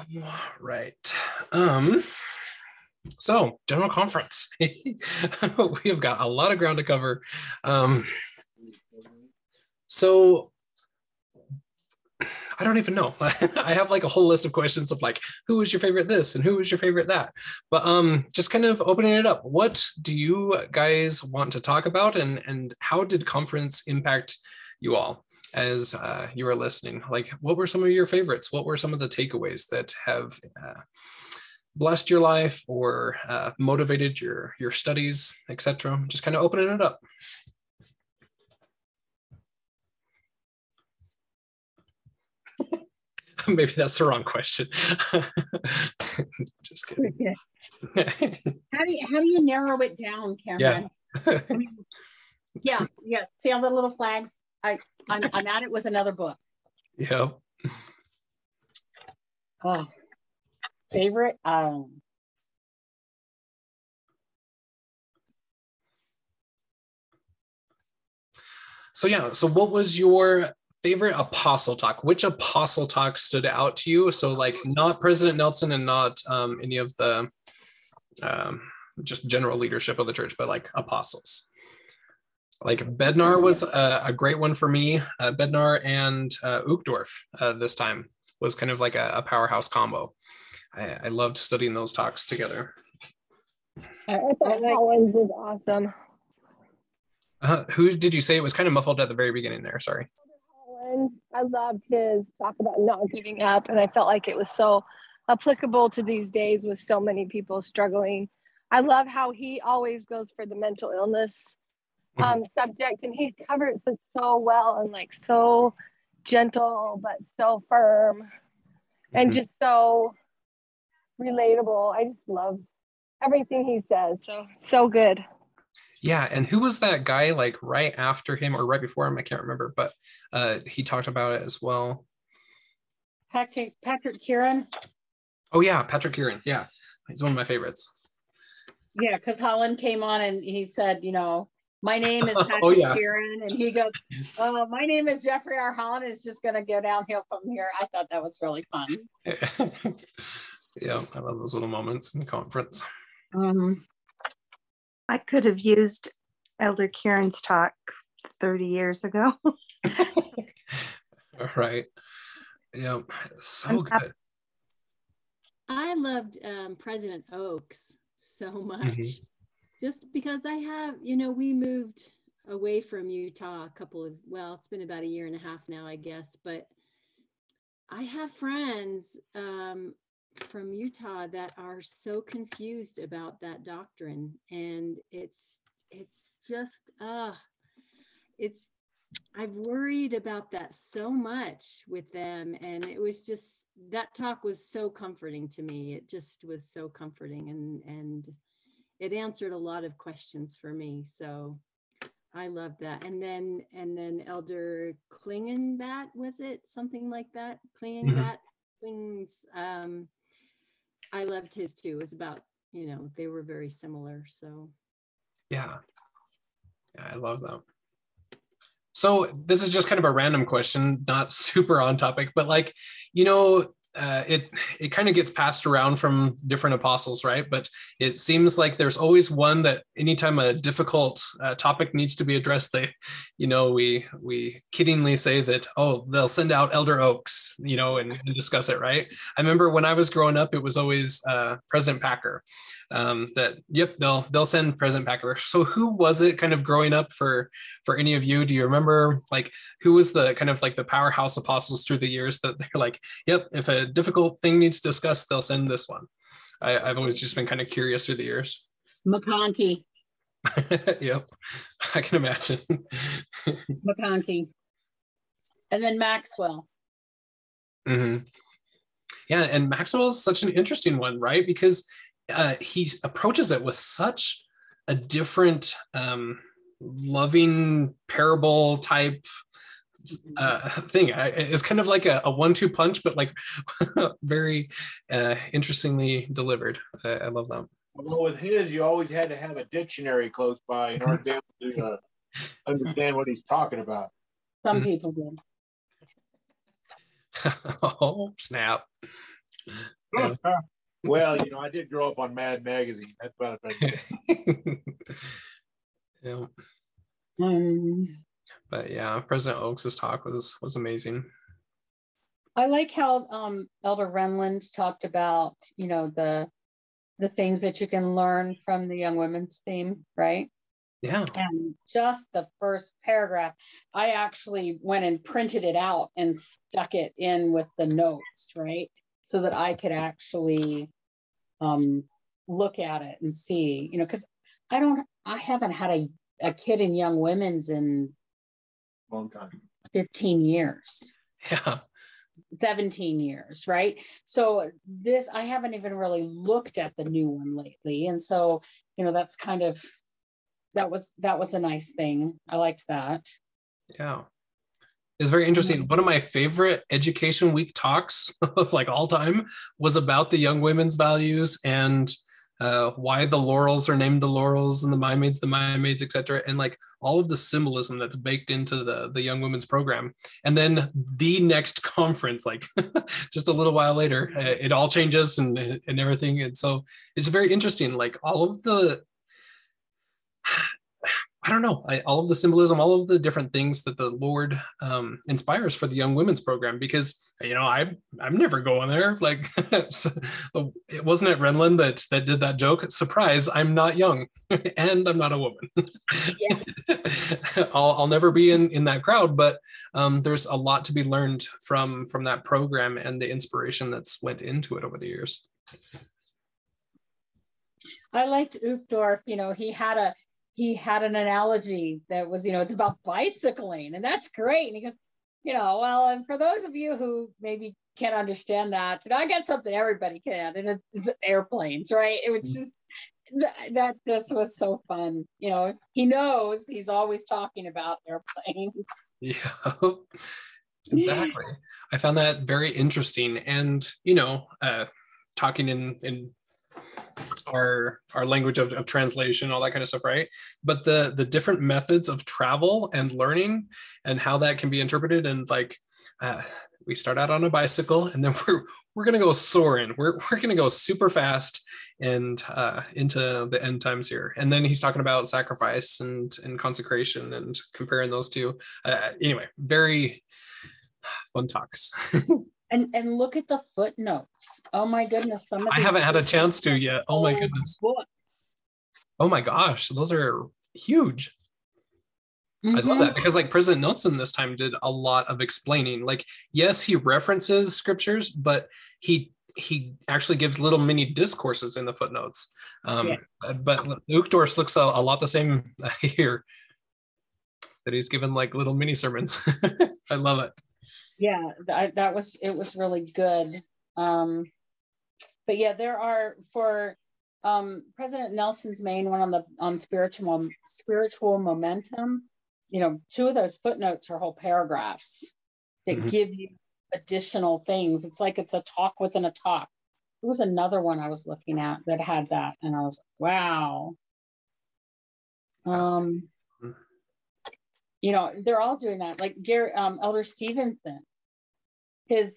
right. Um, so general conference. we have got a lot of ground to cover. Um, so I don't even know. I have like a whole list of questions of like, who is your favorite this and who is your favorite that? But um, just kind of opening it up. What do you guys want to talk about, and and how did conference impact you all as uh, you were listening? Like, what were some of your favorites? What were some of the takeaways that have uh, blessed your life or uh, motivated your your studies, etc.? Just kind of opening it up. Maybe that's the wrong question. Just kidding. how do you how do you narrow it down, Cameron? Yeah. Yeah, yeah. See all the little flags? I I'm, I'm at it with another book. Yeah. Oh, favorite. Um. So yeah. So what was your favorite apostle talk which apostle talk stood out to you so like not president nelson and not um, any of the um, just general leadership of the church but like apostles like bednar was a, a great one for me uh, bednar and uh, uchtdorf uh, this time was kind of like a, a powerhouse combo I, I, loved studying those talks together i thought Holland was awesome uh, who did you say it was kind of muffled at the very beginning there sorry I loved his talk about not giving up. And I felt like it was so applicable to these days with so many people struggling. I love how he always goes for the mental illness. Um, subject and he covers it so well and like so gentle, but so firm and mm-hmm. just so relatable. I just love everything he says. So, so good. Yeah, and who was that guy like right after him or right before him? I can't remember, but uh, he talked about it as well. Patrick Patrick Kearon. Oh yeah, Patrick Kearon. Yeah, he's one of my favorites. Yeah, because Holland came on and he said, you know, my name is oh, Patrick oh, yeah. Kearon, and he goes, "Oh, my name is Jeffrey R. Holland. It's just going to go downhill from here." I thought that was really fun. yeah, I love those little moments in conference. Um, I could have used Elder Kearon's talk 30 years ago. right. Yeah, so good. I loved um, President Oaks so much. Mm-hmm. Just because I have, you know, we moved away from Utah a couple of, well, it's been about a year and a half now, I guess, but I have friends um, from Utah that are so confused about that doctrine and it's it's just uh it's I've worried about that so much with them and it was just that talk was so comforting to me. It just was so comforting and and it answered a lot of questions for me so I love that and then and then elder Klingenbat was it something like that Klingenbat mm-hmm. Klings um I loved his too. It was about, you know, they were very similar. So yeah. Yeah, I love them. So this is just kind of a random question, not super on topic, but like, you know, uh, it it kind of gets passed around from different apostles, right? But it seems like there's always one that anytime a difficult uh, topic needs to be addressed, they, you know, we we kiddingly say that oh they'll send out Elder Oaks, you know, and, and discuss it, right? I remember when I was growing up, it was always uh, President Packer. Um, that yep they'll they'll send President Packer. So who was it kind of growing up for for any of you? Do you remember like who was the kind of like the powerhouse apostles through the years that they're like yep if a difficult thing needs discussed, they'll send this one. I, i've always just been kind of curious through the years. McConkie. yep, I can imagine. McConkie. And then Maxwell. Mm-hmm. Yeah, and Maxwell is such an interesting one, right? Because uh, he approaches it with such a different, um, loving parable type uh, thing. It's kind of like a, a one-two punch, but like very uh, interestingly delivered. I, I, love that. Well, with his, you always had to have a dictionary close by in order to be able to uh, understand what he's talking about. Some people do. oh snap! Yeah. Well, you know, I did grow up on Mad Magazine. That's about it. yeah. Um, but yeah, President Oaks's talk was was amazing. I like how um, Elder Renlund talked about, you know, the the things that you can learn from the young women's theme, right? Yeah. And just the first paragraph, I actually went and printed it out and stuck it in with the notes, right? So that I could actually um, look at it and see, you know, because I don't, I haven't had a, a kid in young women's in long time 15 years. Yeah. 17 years, right? So this I haven't even really looked at the new one lately. And so, you know, that's kind of that was that was a nice thing. I liked that. Yeah. It's very interesting. One of my favorite education week talks of like all time was about the young women's values and uh, why the laurels are named the laurels and the maids the maids etc and like all of the symbolism that's baked into the the young women's program. And then the next conference like just a little while later uh, it all changes and and everything. And so it's very interesting. Like all of the I don't know, I, all of the symbolism, all of the different things that the Lord um, inspires for the young women's program, because you know I I'm never going there. Like it wasn't it Renlund that that did that joke. Surprise! I'm not young, and I'm not a woman. I'll I'll never be in in that crowd, but um, there's a lot to be learned from from that program and the inspiration that's went into it over the years. I liked Uchtdorf. You know, he had a he had an analogy that was, you know, it's about bicycling, and that's great. And he goes, you know, well, and for those of you who maybe can't understand that, you know, I got something everybody can, and it's airplanes, right? It was mm-hmm. just that just was so fun. You know, he knows he's always talking about airplanes. Yeah, exactly. I found that very interesting, and you know, uh, talking in in our our language of, of translation all that kind of stuff right? But the the different methods of travel and learning and how that can be interpreted and like uh, we start out on a bicycle and then we're we're gonna go soaring. We're, we're gonna go super fast and uh, into the end times here. And then he's talking about sacrifice and and consecration and comparing those two. Uh, anyway very fun talks and and look at the footnotes. Oh my goodness, some of I haven't had a chance to yet. Oh my goodness. Books. Oh my gosh, those are huge. Mm-hmm. I love that mm-hmm. because like President Nelson this time did a lot of explaining. Like, yes, he references scriptures, but he he actually gives little mini discourses in the footnotes. Um, yeah. But Uchtdorf looks a, a, lot the same here. That he's given like little mini sermons. I love it yeah that, that was it was really good um but yeah there are for um president nelson's main one on the on spiritual spiritual momentum you know two of those footnotes are whole paragraphs that mm-hmm. give you additional things it's like it's a talk within a talk there was another one i was looking at that had that and i was wow um. You know they're all doing that. Like Gary, um, elder stevenson his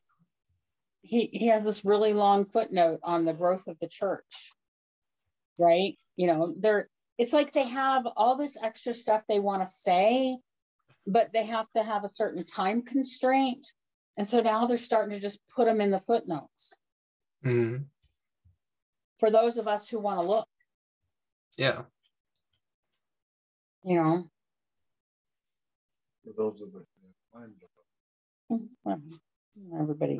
he he has this really long footnote on the growth of the church right? You know they're it's like they have all this extra stuff they want to say but they have to have a certain time constraint. And so now they're starting to just put them in the footnotes. Mm-hmm. for those of us who want to look. Yeah. You know for those of us everybody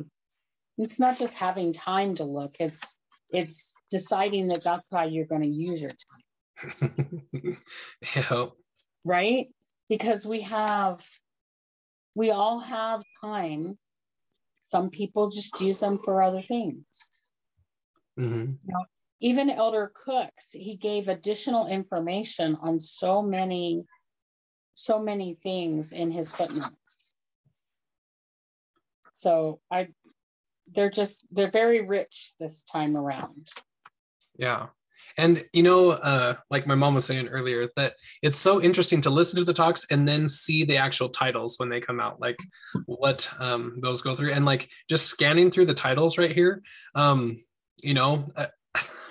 it's not just having time to look it's it's deciding that that's how you're going to use your time. Yeah right? Because we have we all have time. Some people just use them for other things. Mm-hmm. you know, even elder cooks he gave additional information on so many so many things in his footnotes so I they're just they're very rich this time around. Yeah. And you know, uh, like my mom was saying earlier, that it's so interesting to listen to the talks and then see the actual titles when they come out, like what um, those go through, and like just scanning through the titles right here. Um, you know, I,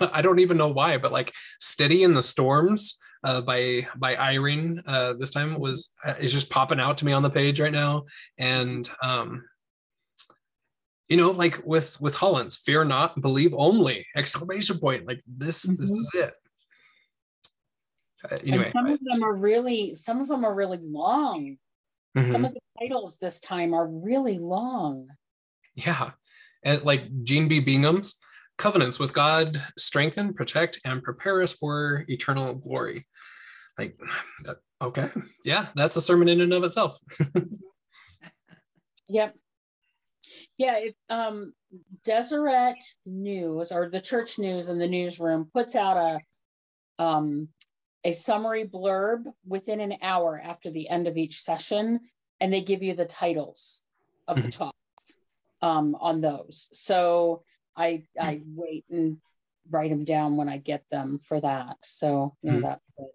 I don't even know why, but like "Steady in the Storms" uh, by by Irene uh, this time was uh, is just popping out to me on the page right now, and um, you know like with with Holland's, fear not believe only exclamation point like this mm-hmm. this is it uh, anyway, some of them are really some of them are really long mm-hmm. some of the titles this time are really long yeah and like Jean B. Bingham's covenants with God strengthen protect and prepare us for eternal glory like okay yeah that's a sermon in and of itself yep yeah, it, um, Deseret News or the Church News in the newsroom puts out a um, a summary blurb within an hour after the end of each session, and they give you the titles of the mm-hmm. talks um, on those. So I I wait and write them down when I get them for that. So you know, mm-hmm. that's good.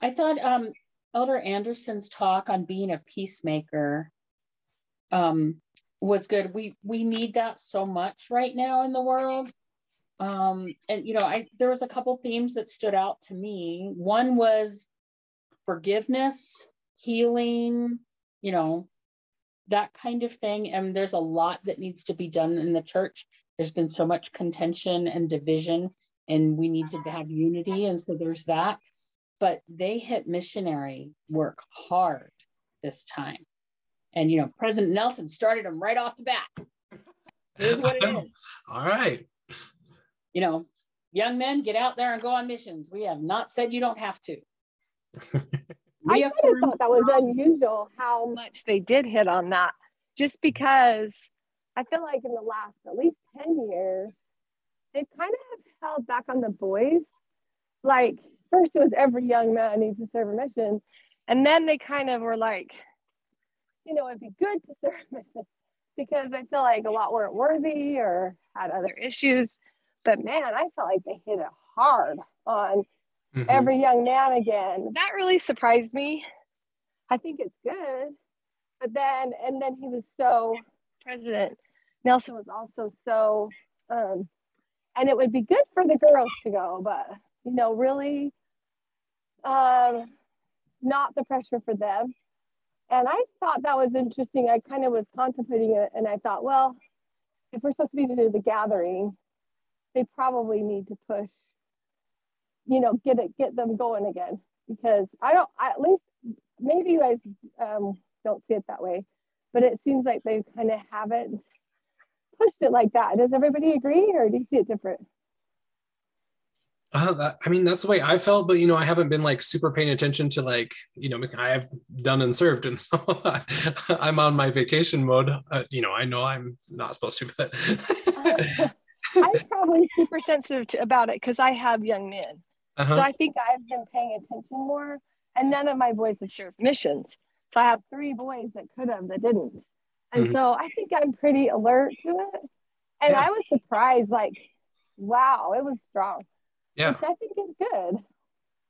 I thought um, Elder Anderson's talk on being a peacemaker um, was good. We we need that so much right now in the world. Um, and you know, I there was a couple themes that stood out to me. One was forgiveness, healing, you know, that kind of thing. And there's a lot that needs to be done in the church. There's been so much contention and division, and we need to have unity. And so there's that. But they hit missionary work hard this time. And you know, President Nelson started them right off the bat. Here's what it is. All right. You know, young men, get out there and go on missions. We have not said you don't have to. I kind of thought that was unusual how much they did hit on that, just because I feel like in the last at least 10 years, they've kind of held back on the boys. Like, first it was every young man needs to serve a mission. And then they kind of were like, you know, it'd be good to serve a mission because I feel like a lot weren't worthy or had other issues. But man, I felt like they hit it hard on mm-hmm. every young man again. That really surprised me. I think it's good. But then, and then he was so, President Nelson was also so, um, and it would be good for the girls to go, but, you know, really um, not the pressure for them and I thought that was interesting. I kind of was contemplating it and I thought, well, if we're supposed to be to do the gathering, they probably need to push, you know, get it, get them going again. Because I don't, I, at least maybe you guys um, don't see it that way, but it seems like they kind of haven't pushed it like that. Does everybody agree or do you see it different? Uh, that, I mean, that's the way I felt, but you know, I haven't been like super paying attention to like, you know, I have done and served, and so I, am on my vacation mode. Uh, you know, I know I'm not supposed to, but I'm probably super sensitive to, about it because I have young men, uh-huh. so I think I've been paying attention more. And none of my boys have served missions, so I have three boys that could have that didn't, and mm-hmm. so I think I'm pretty alert to it. And yeah. I was surprised, like, wow, it was strong. Yeah. Which I think is good.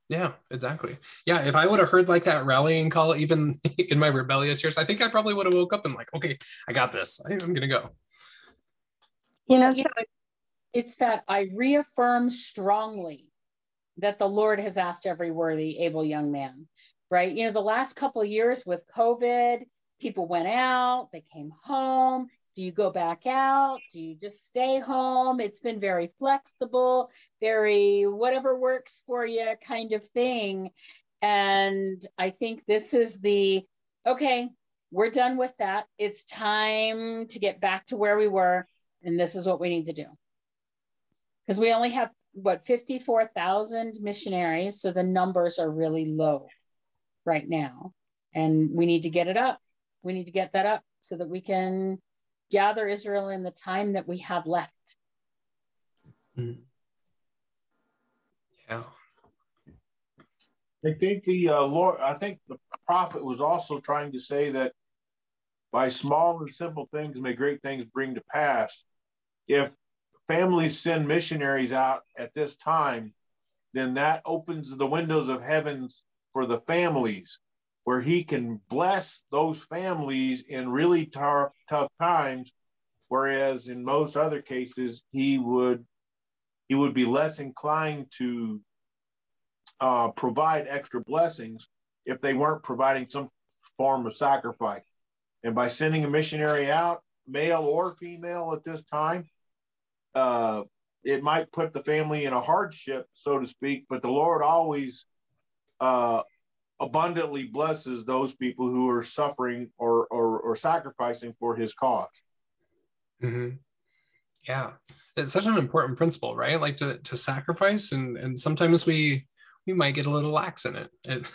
Yeah, exactly. Yeah, if I would have heard like that rallying call, even in my rebellious years, I think I probably would have woke up and like, okay, I got this. I'm gonna go. You know, so- it's that I reaffirm strongly that the Lord has asked every worthy, able young man. Right. You know, the last couple years with COVID, people went out, they came home, do you go back out? Do you just stay home? It's been very flexible, very whatever works for you kind of thing. And I think this is the okay, we're done with that. It's time to get back to where we were. And this is what we need to do. Because we only have what 54,000 missionaries. So the numbers are really low right now. And we need to get it up. We need to get that up so that we can gather Israel in the time that we have left. Mm. Yeah. I think the uh, Lord, I think the prophet was also trying to say that by small and simple things may great things bring to pass. If families send missionaries out at this time, then that opens the windows of heavens for the families where he can bless those families in really tar- tough times whereas in most other cases he would he would be less inclined to uh, provide extra blessings if they weren't providing some form of sacrifice. And by sending a missionary out male or female at this time uh, it might put the family in a hardship so to speak but the lord always uh, abundantly blesses those people who are suffering or or, or sacrificing for his because Mm-hmm. Yeah, it's such an important principle, right? Like to to sacrifice, and and sometimes we we might get a little lax in it. And,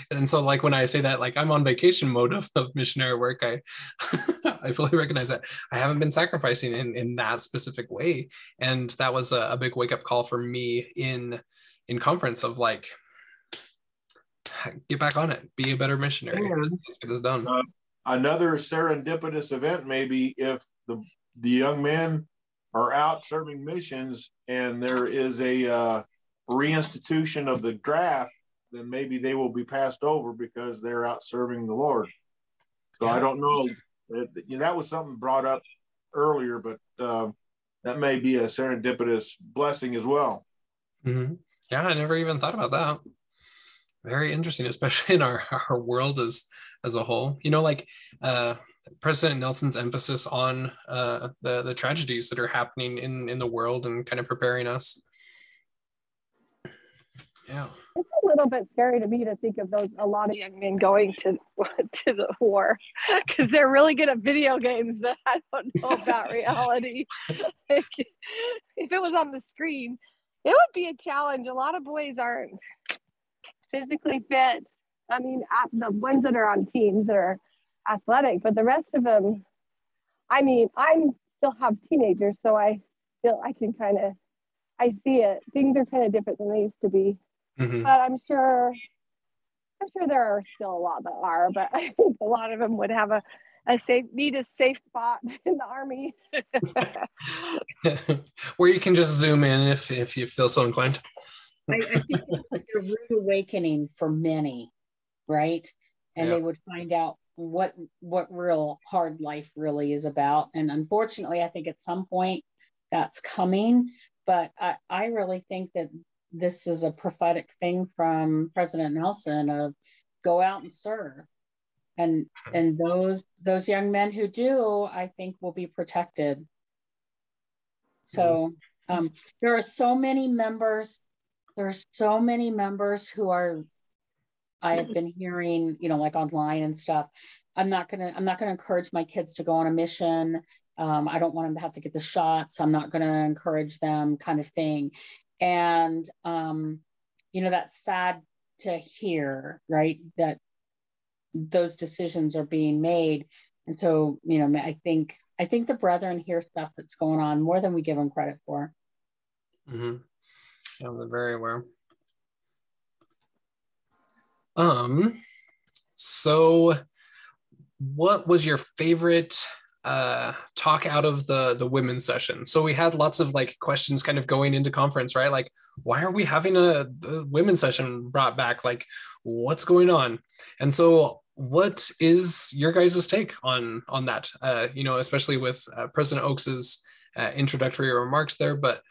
and so like when I say that, like I'm on vacation mode of, of missionary work, I I fully recognize that I haven't been sacrificing in, in that specific way. And that was a, a big wake up call for me in in conference of like get back on it, be a better missionary. Let's get this done. Uh, another serendipitous event maybe if the the young men are out serving missions and there is a uh, reinstitution of the draft, then maybe they will be passed over because they're out serving the Lord. So yeah. I don't know. That was something brought up earlier, but uh, that may be a serendipitous blessing as well. Mm-hmm. Yeah, I never even thought about that. Very interesting, especially in our, our world as as a whole. You know, like uh, President Nelson's emphasis on uh, the the tragedies that are happening in in the world and kind of preparing us. Yeah, it's a little bit scary to me to think of those a lot of young men going to to the war because they're really good at video games, but I don't know about reality. if it was on the screen, it would be a challenge. A lot of boys aren't physically fit. I mean, the ones that are on teams that are athletic, but the rest of them, I mean, I'm still have teenagers, so I still I can kind of I see it. Things are kind of different than they used to be, mm-hmm. but I'm sure I'm sure there are still a lot that are, but I think a lot of them would have a a safe need a safe spot in the army where you can just zoom in if if you feel so inclined. I, I think it's a rude awakening for many, right? And yeah. they would find out what what real hard life really is about and unfortunately i think at some point that's coming but i, I really think that this is a prophetic thing from president nelson of go out and serve and and those those young men who do i think will be protected so um, there are so many members there are so many members who are I have been hearing, you know, like online and stuff. I'm not gonna, I'm not gonna encourage my kids to go on a mission. Um, I don't want them to have to get the shots. I'm not gonna encourage them, kind of thing. And um, you know, that's sad to hear, right? That those decisions are being made. And so, you know, I think I think the brethren hear stuff that's going on more than we give them credit for. Mm-hmm. Yeah, they're very aware. Um, so what was your favorite uh, talk out of the the women's session? So we had lots of like questions kind of going into conference, right? Like, why are we having a, a women's session brought back? Like, what's going on? And so what is your guys' take on on that uh, you know especially with uh, president oaks's uh, introductory remarks there but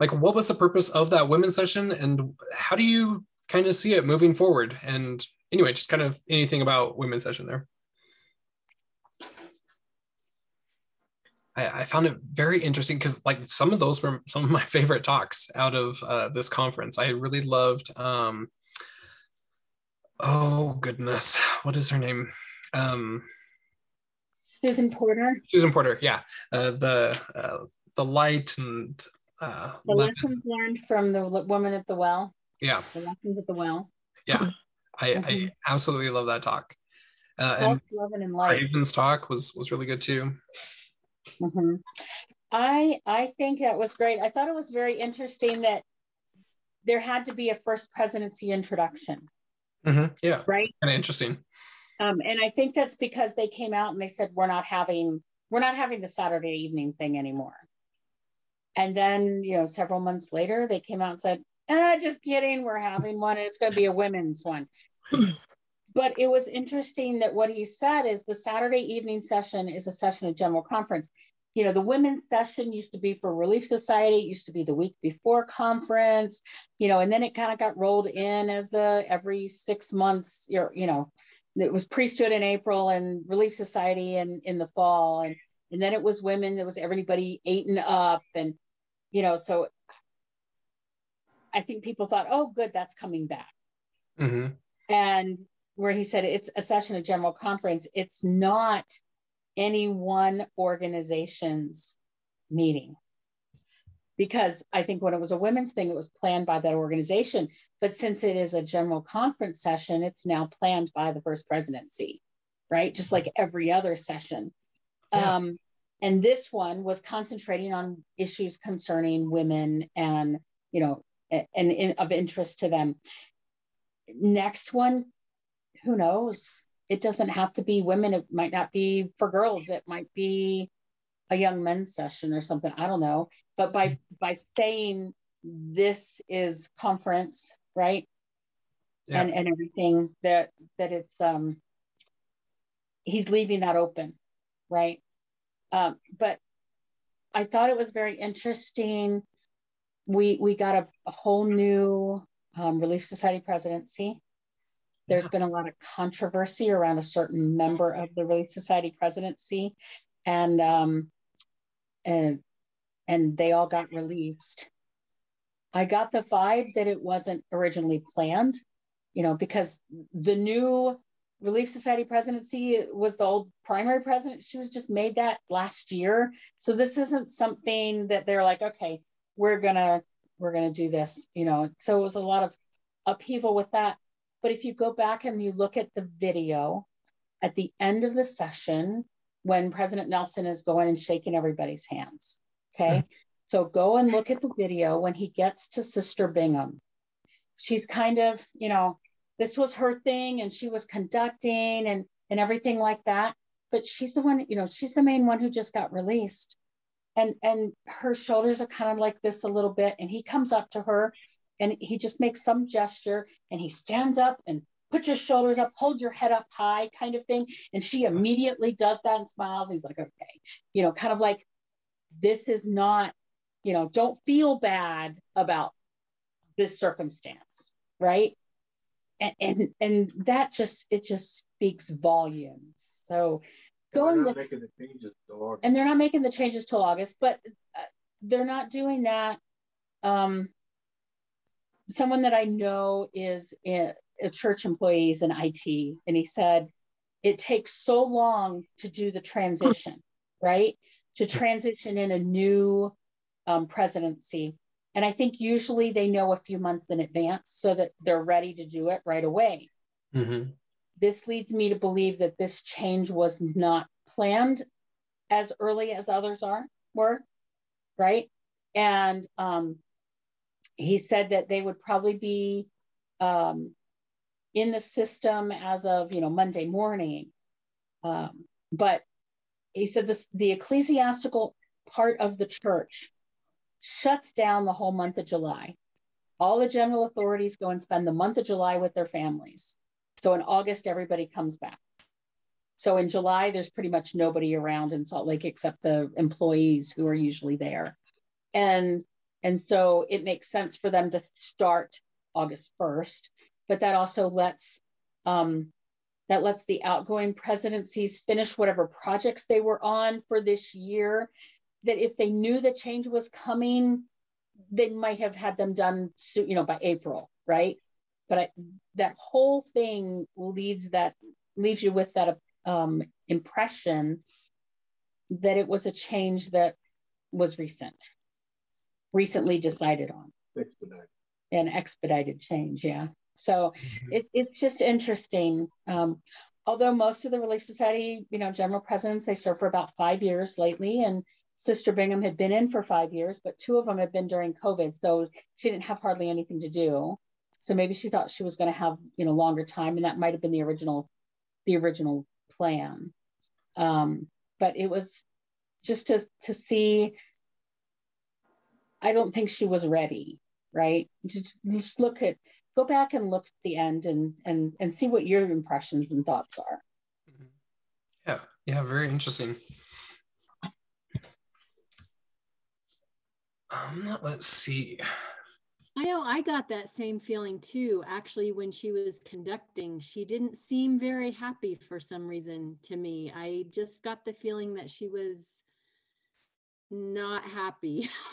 like what was the purpose of that women's session and how do you kind of see it moving forward. And anyway, just kind of anything about women's session there. I, I found it very interesting because like some of those were some of my favorite talks out of uh, this conference. I really loved. Um, oh goodness, what is her name? Um, Susan Porter. Susan Porter, yeah. Uh, the uh, the light and uh, the lessons learned from the woman at the well. Yeah. The lessons at the well. Yeah. I, mm-hmm. I absolutely love that talk. Uh, and loving and light. Raven's talk was was really good too. Mm-hmm. I I think that was great. I thought it was very interesting that there had to be a first presidency introduction. Mm-hmm. Yeah. Right. Kind of interesting. Um, and I think that's because they came out and they said we're not having we're not having the Saturday evening thing anymore. And then, you know, several months later, they came out and said, ah, just kidding, we're having one and it's going to be a women's one. But it was interesting that what he said is the Saturday evening session is a session of general conference. You know, the women's session used to be for Relief Society, it used to be the week before conference, you know, and then it kind of got rolled in as the every six months, you know, it was priesthood in April and Relief Society in, in the fall. And, and then it was women, there was everybody eating up. And, you know, so I think people thought, oh, good, that's coming back. Mm-hmm. And where he said it's a session of general conference, it's not any one organization's meeting. Because I think when it was a women's thing, it was planned by that organization. But since it is a general conference session, it's now planned by the first presidency, right? Just like every other session. Yeah. Um, and this one was concentrating on issues concerning women and, you know, and, and of interest to them. Next one, who knows? It doesn't have to be women. It might not be for girls. It might be a young men's session or something. I don't know. But by by saying this is conference, right? Yeah. And and everything that that it's um he's leaving that open, right? Um, but I thought it was very interesting we we got a, a whole new um, Relief Society presidency. There's been a lot of controversy around a certain member of the Relief Society presidency, and um, and and they all got released. I got the vibe that it wasn't originally planned, you know, because the new Relief Society presidency was the old primary president. She was just made that last year. So this isn't something that they're like, okay, we're gonna we're gonna do this you know so it was a lot of upheaval with that but if you go back and you look at the video at the end of the session when president nelson is going and shaking everybody's hands okay? Mm-hmm. so go and look at the video when he gets to sister bingham. She's kind of you know this was her thing and she was conducting and and everything like that. But she's the one you know she's the main one who just got released. And and her shoulders are kind of like this a little bit and he comes up to her and he just makes some gesture and he stands up and put your shoulders up hold your head up high kind of thing and she immediately does that and smiles he's like okay you know kind of like this is not you know don't feel bad about this circumstance right and and, and that just it just speaks volumes so go and look. Making the and they're not making the changes till August, but uh, they're not doing that. Um, someone that I know is a, a church employee is in IT, and he said it takes so long to do the transition, right? To transition in a new um, presidency. And I think usually they know a few months in advance so that they're ready to do it right away. Mm-hmm this leads me to believe that this change was not planned as early as others are were right and um, he said that they would probably be um, in the system as of you know monday morning um, but he said this the ecclesiastical part of the church shuts down the whole month of july all the general authorities go and spend the month of july with their families so in August, everybody comes back. So in July, there's pretty much nobody around in Salt Lake except the employees who are usually there. And and so it makes sense for them to start August 1st, but that also lets um, that lets the outgoing presidencies finish whatever projects they were on for this year. That if they knew the change was coming, they might have had them done, you know, by April, right? but I, that whole thing leads that leaves you with that um, impression that it was a change that was recent, recently decided on. Expedited. An expedited change, yeah. So mm-hmm. it, it's just interesting. Um, although most of the Relief Society, you know, general presidents, they serve for about five years lately. And Sister Bingham had been in for five years, but two of them had been during COVID. So she didn't have hardly anything to do. So maybe she thought she was going to have, you know, longer time, and that might have been the original, the original plan. Um, but it was just to to see I don't think she was ready, right? Just, just look at, go back and look at the end and and and see what your impressions and thoughts are. Yeah, yeah, very interesting. Um, let's see. I know I got that same feeling too. Actually, when she was conducting, she didn't seem very happy for some reason to me. I just got the feeling that she was not happy.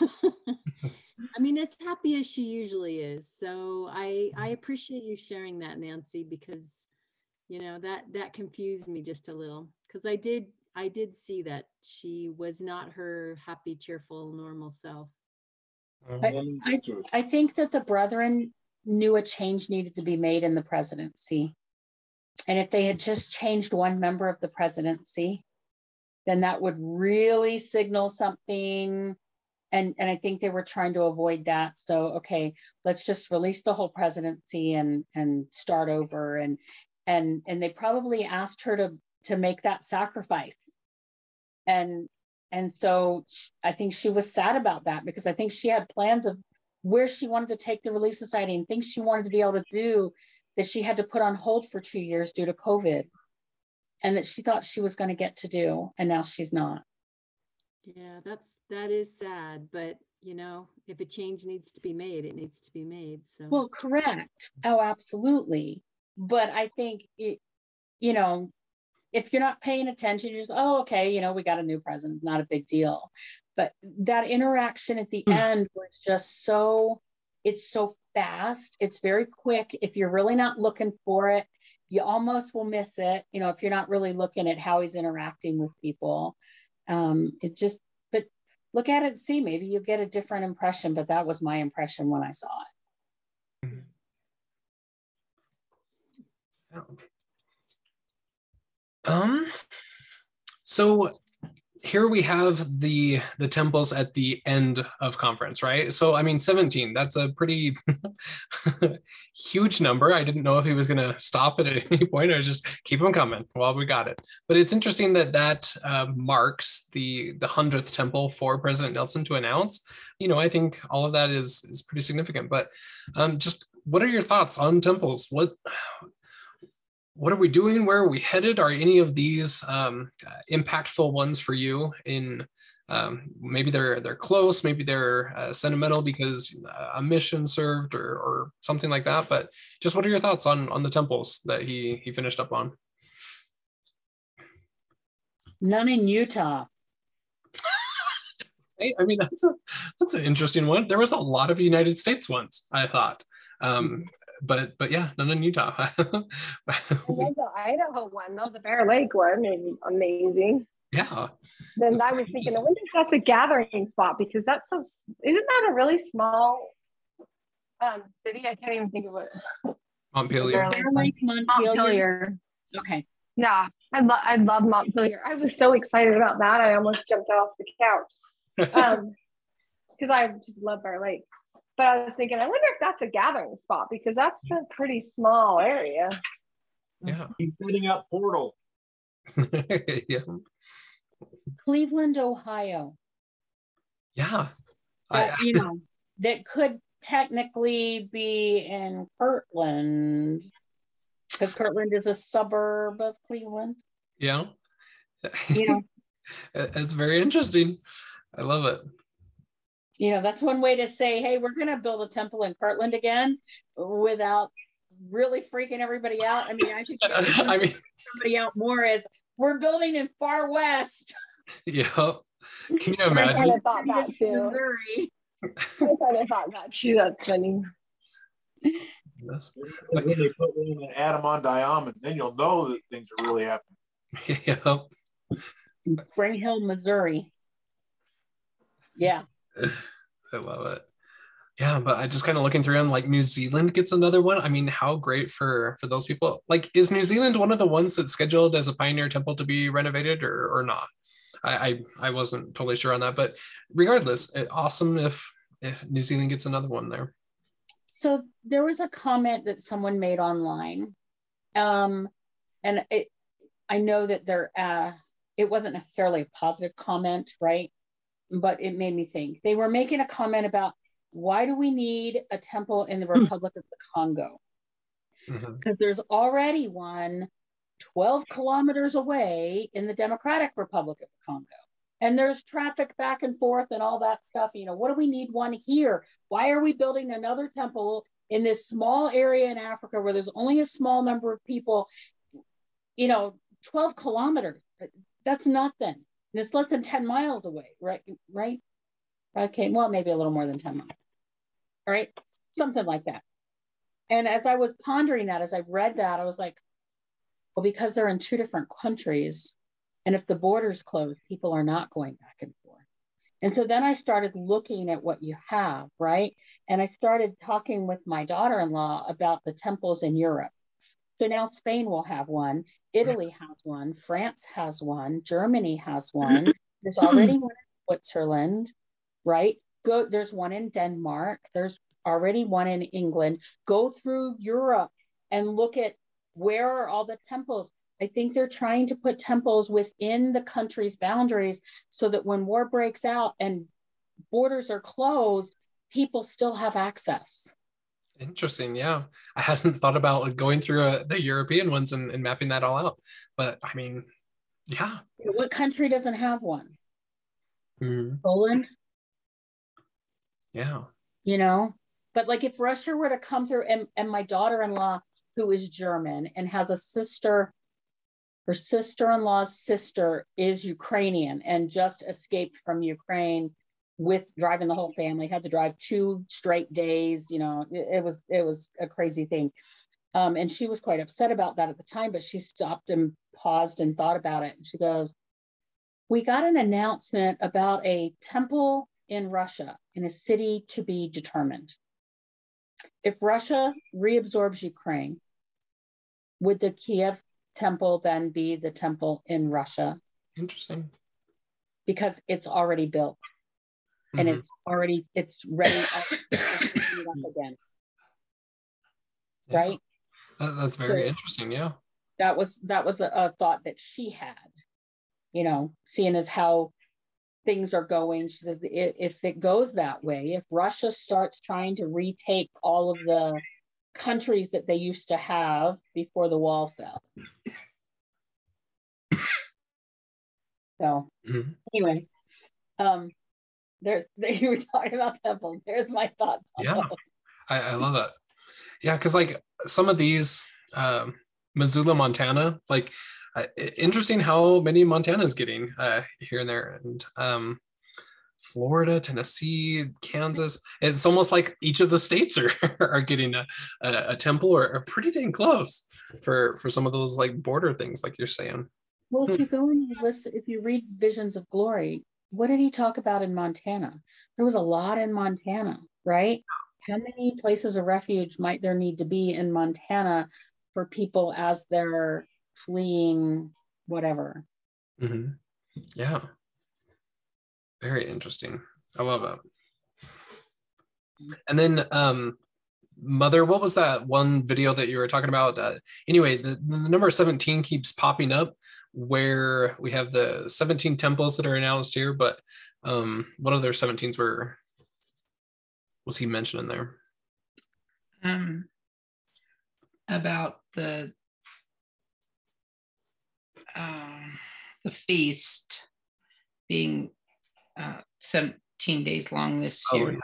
I mean, as happy as she usually is. So I I mm-hmm. appreciate you sharing that, Nancy, because you know that that confused me just a little because I did I did see that she was not her happy, cheerful, normal self. I, I, I think that the brethren knew a change needed to be made in the presidency. And if they had just changed one member of the presidency, then that would really signal something. And, and I think they were trying to avoid that. So, okay, let's just release the whole presidency and, and start over. And, and, and they probably asked her to, to make that sacrifice. And, and so I think she was sad about that because I think she had plans of where she wanted to take the Relief Society and things she wanted to be able to do that she had to put on hold for two years due to COVID and that she thought she was going to get to do. And now she's not. Yeah, that's that is sad, but you know, if a change needs to be made, it needs to be made. So well, correct. Oh, absolutely. But I think it, you know, if you're not paying attention, you're just, oh, okay, you know, we got a new president, not a big deal. But that interaction at the mm. end was just so, it's so fast. It's very quick. If you're really not looking for it, you almost will miss it. You know, if you're not really looking at how he's interacting with people, um, it just, but look at it and see, maybe you get a different impression. But that was my impression when I saw it. Um, so here we have the the temples at the end of conference right? So i mean 17 that's a pretty huge number. I didn't know if he was going to stop at any point. Or just keep them coming while we got it. But it's interesting that that uh, marks the the 100th temple for president nelson to announce. You know i think all of that is is pretty significant. But um, just what are your thoughts on temples? What what are we doing? Where are we headed? Are any of these um, impactful ones for you? In um, maybe they're they're close, maybe they're uh, sentimental because uh, a mission served or, or something like that. But just what are your thoughts on on the temples that he he finished up on? None in Utah. I mean, that's a, that's an interesting one. There was a lot of United States ones. I thought. Um, but but yeah, none in Utah. the Idaho one though, the Bear Lake one is amazing. Yeah. Then I was thinking, I wonder if that's a gathering spot because that's so. Isn't that a really small um, city? I can't even think of it. Montpelier. Bear Lake, Montpelier. Montpelier. Okay. Yeah, I love I love Montpelier. I was so excited about that. I almost jumped off the couch. Um, because I just love Bear Lake. But I was thinking, I wonder if that's a gathering spot because that's a pretty small area. Yeah. He's setting up portal. yeah. Cleveland, Ohio. Yeah. That, I, you know, that could technically be in Kirtland because Kirtland is a suburb of Cleveland. Yeah. You know, it's very interesting. I love it you know that's one way to say hey we're going to build a temple in kirtland again without really freaking everybody out i mean i think I mean, somebody out more is we're building in far west yeah can you imagine i kind of thought that too i kind of thought that too that's funny Yes. When they put an Adam-ondi-Ahman, then you'll know that things are really happening. Yeah. Spring Hill, Missouri. Yeah. I love it. Yeah, but I just kind of looking through them like New Zealand gets another one. I mean, how great for for those people. Like, is New Zealand one of the ones that's scheduled as a pioneer temple to be renovated or or not? I I, I wasn't totally sure on that, but regardless, it, awesome if if New Zealand gets another one there. So there was a comment that someone made online, um, and it I know that there uh, it wasn't necessarily a positive comment, right? But it made me think. They were making a comment about why do we need a temple in the hmm. Republic of the Congo? Because mm-hmm. there's already one 12 kilometers away in the Democratic Republic of the Congo. And there's traffic back and forth and all that stuff. You know, what do we need one here? Why are we building another temple in this small area in Africa where there's only a small number of people? You know, 12 kilometers, that's nothing. And it's less than 10 miles away, right? Right? Okay, well, maybe a little more than 10 miles. All right, something like that. And as I was pondering that, as I've read that, I was like, well, because they're in two different countries, and if the borders close, people are not going back and forth. And so then I started looking at what you have, right? And I started talking with my daughter in law about the temples in Europe. So now Spain will have one, Italy has one, France has one, Germany has one. There's already one in Switzerland, right? Go, there's one in Denmark, there's already one in England. Go through Europe and look at where are all the temples. I think they're trying to put temples within the country's boundaries so that when war breaks out and borders are closed, people still have access. Interesting. Yeah. I hadn't thought about going through uh, the European ones and, and, mapping that all out. But I mean, yeah. What country doesn't have one? Mm-hmm. Poland. Yeah. You know, but like if Russia were to come through, and, and my daughter in law, who is German and has a sister her sister-in-law's sister is Ukrainian and just escaped from Ukraine with driving the whole family. Had to drive two straight days. You know, it, it was it was a crazy thing. Um, and she was quite upset about that at the time, but she stopped and paused and thought about it. And she goes, "We got an announcement about a temple in Russia in a city to be determined. If Russia reabsorbs Ukraine, would the Kiev temple then be the temple in Russia. Interesting. Because it's already built and mm-hmm. it's already it's ready again. Yeah. Right? that's very so interesting. Yeah. That was that was a, a thought that she had, you know, seeing as how things are going. She says if it goes that way, if Russia starts trying to retake all of the countries that they used to have before the wall fell. So mm-hmm. anyway, um, there, there you were talking about temples. There's my thoughts. yeah, I, I, love that. Yeah, because like some of these, um, Missoula, Montana, like uh, interesting how many Montana's getting uh, here and there, and um, Florida, Tennessee, Kansas. It's almost like each of the states are, are getting a, a, a temple or, or, pretty dang close for for some of those like border things, like you're saying. Well, if hmm. you go and you listen, if you read Visions of Glory, what did he talk about in Montana? There was a lot in Montana, right? How many places of refuge might there need to be in Montana for people as they're fleeing whatever? Mm-hmm. Yeah. Very interesting. I love it. And then um mother what was that one video that you were talking about uh, anyway the, the number 17 keeps popping up where we have the 17 temples that are announced here but um what other 17s were was he mentioning there um about the uh, the feast being uh, 17 days long this oh, year. Yeah.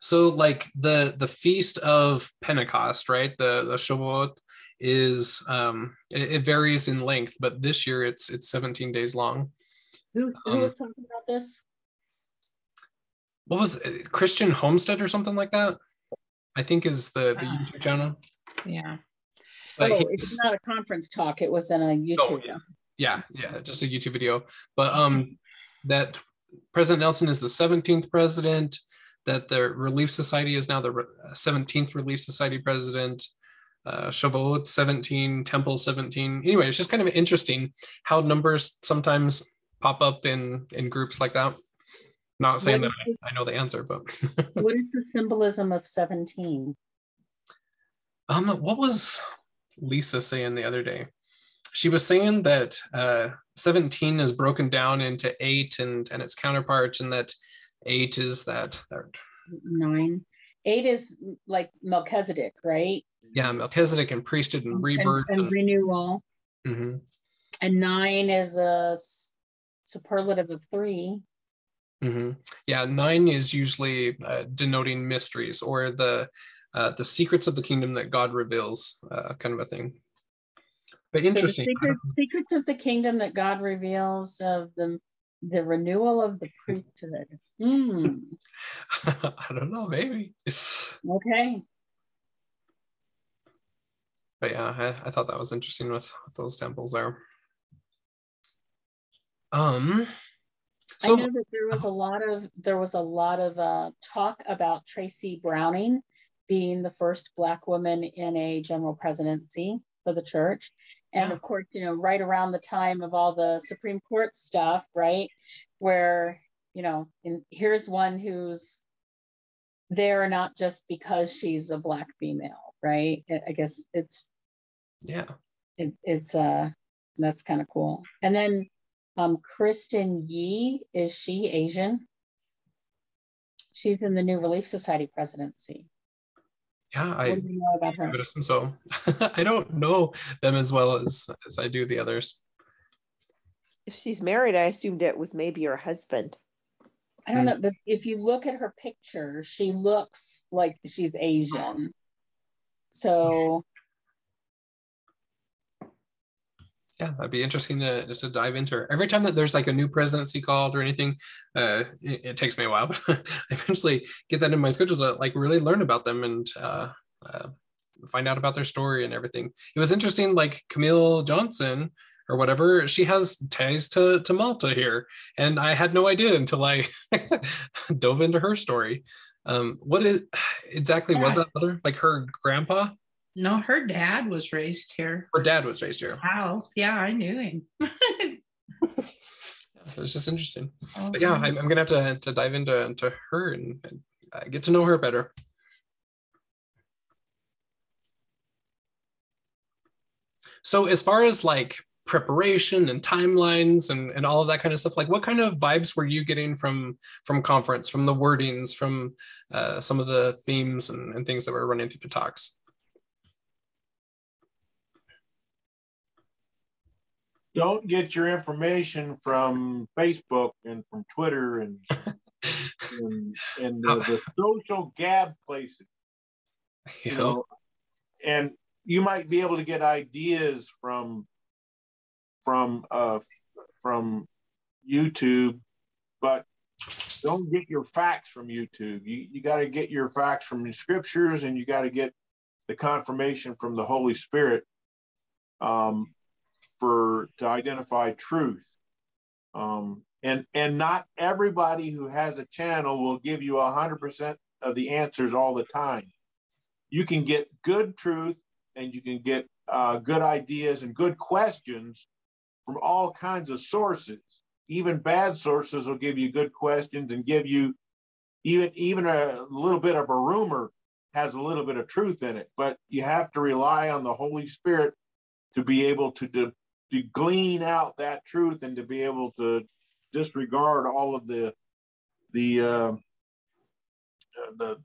So like the the feast of Pentecost, right? The the Shavuot is um it, it varies in length, but this year it's it's 17 days long. Who, who um, was talking about this? What was it? Christian Homestead or something like that? I think is the the uh, YouTube channel. Yeah. But oh, it's not a conference talk. It was in a oh, YouTube. Oh, yeah. yeah, yeah, just a YouTube video. But um, that President Nelson is the 17th president, that the Relief Society is now the 17th Relief Society president, uh, Shavuot 17, Temple 17. Anyway, it's just kind of interesting how numbers sometimes pop up in, in groups like that. Not saying that I, I know the answer, but. what is the symbolism of 17? Um, what was Lisa saying the other day? she was saying that uh, 17 is broken down into eight and, and its counterparts, and that Eight is that that nine. Eight is like Melchizedek, right? Yeah, Melchizedek and priesthood and rebirth and, and, and renewal. Mm-hmm. And nine is a superlative of 3 mm-hmm. Yeah, nine is usually uh, denoting mysteries or the uh, the secrets of the kingdom that God reveals, uh, kind of a thing. But interesting. So secret, secrets of the kingdom that God reveals of the the renewal of the priesthood. Mm. I don't know, maybe. Okay. But yeah, I, I thought that was interesting with, with those temples there. Um so, I know that there was a lot of there was a lot of uh, talk about Tracy Browning being the first Black woman in a general presidency for the church. And yeah. of course, you know, right around the time of all the Supreme Court stuff, right? Where, you know, and here's one who's there not just because she's a black female, right? I guess it's yeah. It, it's uh that's kind of cool. And then um Kristin Yee, is she Asian? She's in the New Relief Society presidency. Yeah, I do know about her? So I don't know them as well as as I do the others. If she's married, I assumed it was maybe her husband. I don't know, hmm. but if you look at her picture, she looks like she's Asian. So yeah, that'd be interesting to, to dive into. Every time that there's like a new presidency called or anything, uh, it, it takes me a while, but I eventually get that in my schedule to like really learn about them and uh, uh, find out about their story and everything. It was interesting, like Camille Johnson or whatever, she has ties to, to Malta here. And I had no idea until I dove into her story. Um, what is exactly yeah. was that other like her grandpa? No, her dad was raised here. Her dad was raised here. How? Yeah, I knew him. it was just interesting. Okay. But yeah, I'm, I'm, gonna have to, to dive into, into her and, and uh, get to know her better. So as far as like preparation and timelines and, and all of that kind of stuff, like what kind of vibes were you getting from from conference, from the wordings, from uh, some of the themes and, and things that were running through the talks? Don't get your information from Facebook and from Twitter and and, and the, the, social gab places. You know, and you might be able to get ideas from from uh from YouTube, but don't get your facts from YouTube. You you got to get your facts from the scriptures, and you got to get the confirmation from the Holy Spirit. Um, for to identify truth. Um, and and not everybody who has a channel will give you a hundred percent of the answers all the time. You can get good truth and you can get uh, good ideas and good questions from all kinds of sources. Even bad sources will give you good questions and give you even even a little bit of a rumor has a little bit of truth in it. But you have to rely on the Holy Spirit to be able to de- to glean out that truth and to be able to disregard all of the the uh, the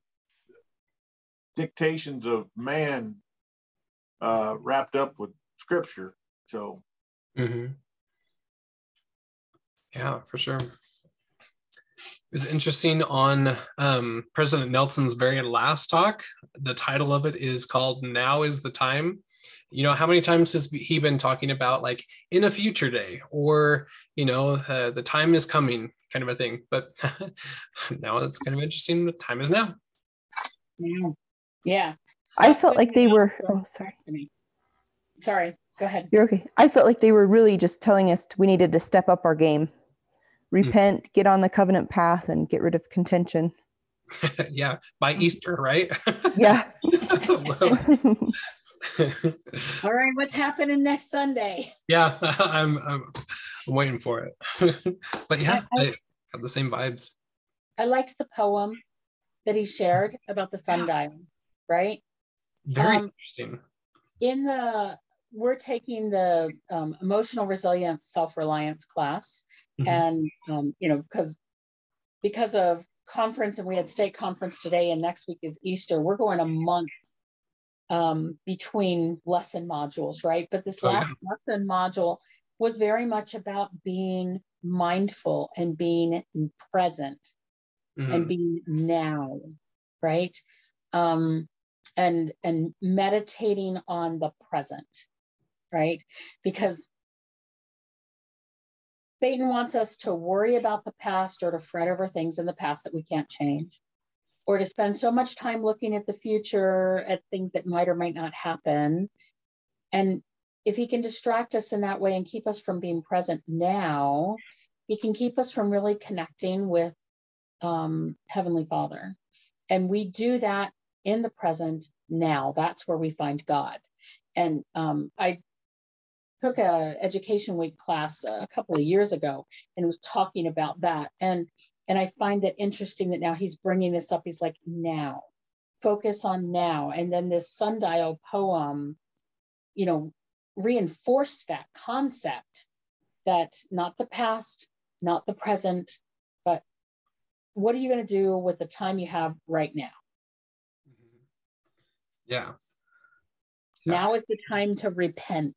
dictations of man uh, wrapped up with scripture. So, mm-hmm. yeah, for sure. It was interesting on um, President Nelson's very last talk. The title of it is called "Now Is the Time." You know how many times has he been talking about like in a future day or you know uh, the time is coming kind of a thing. But now it's kind of interesting the time is now. Yeah. Yeah. I felt like they were oh sorry. Sorry go ahead. You're okay. I felt like they were really just telling us we needed to step up our game. Repent mm. get on the covenant path and get rid of contention. Yeah by easter right? Yeah All right, what's happening next Sunday? Yeah, I'm I'm, I'm waiting for it. but yeah, I, I, I, have the same vibes. I liked the poem that he shared about the sundial, right? Very um, interesting. In the we're taking the um, emotional resilience self-reliance class mm-hmm. and um, you know because because of conference and we had state conference today and next week is Easter, we're going a month um, between lesson modules, right? But this last oh, yeah. lesson module was very much about being mindful and being present mm-hmm. and being now, right? Um, and and meditating on the present, right? Because Satan wants us to worry about the past or to fret over things in the past that we can't change, or to spend so much time looking at the future, at things that might or might not happen. And if he can distract us in that way and keep us from being present now, he can keep us from really connecting with um, Heavenly Father. And we do that in the present now. That's where we find God. And um, I took a education week class a couple of years ago and was talking about that and and i find it interesting that now he's bringing this up. He's like now focus on now. And then this sundial poem you know reinforced that concept that not the past not the present but what are you going to do with the time you have right now? Mm-hmm. yeah. Now is the time to repent.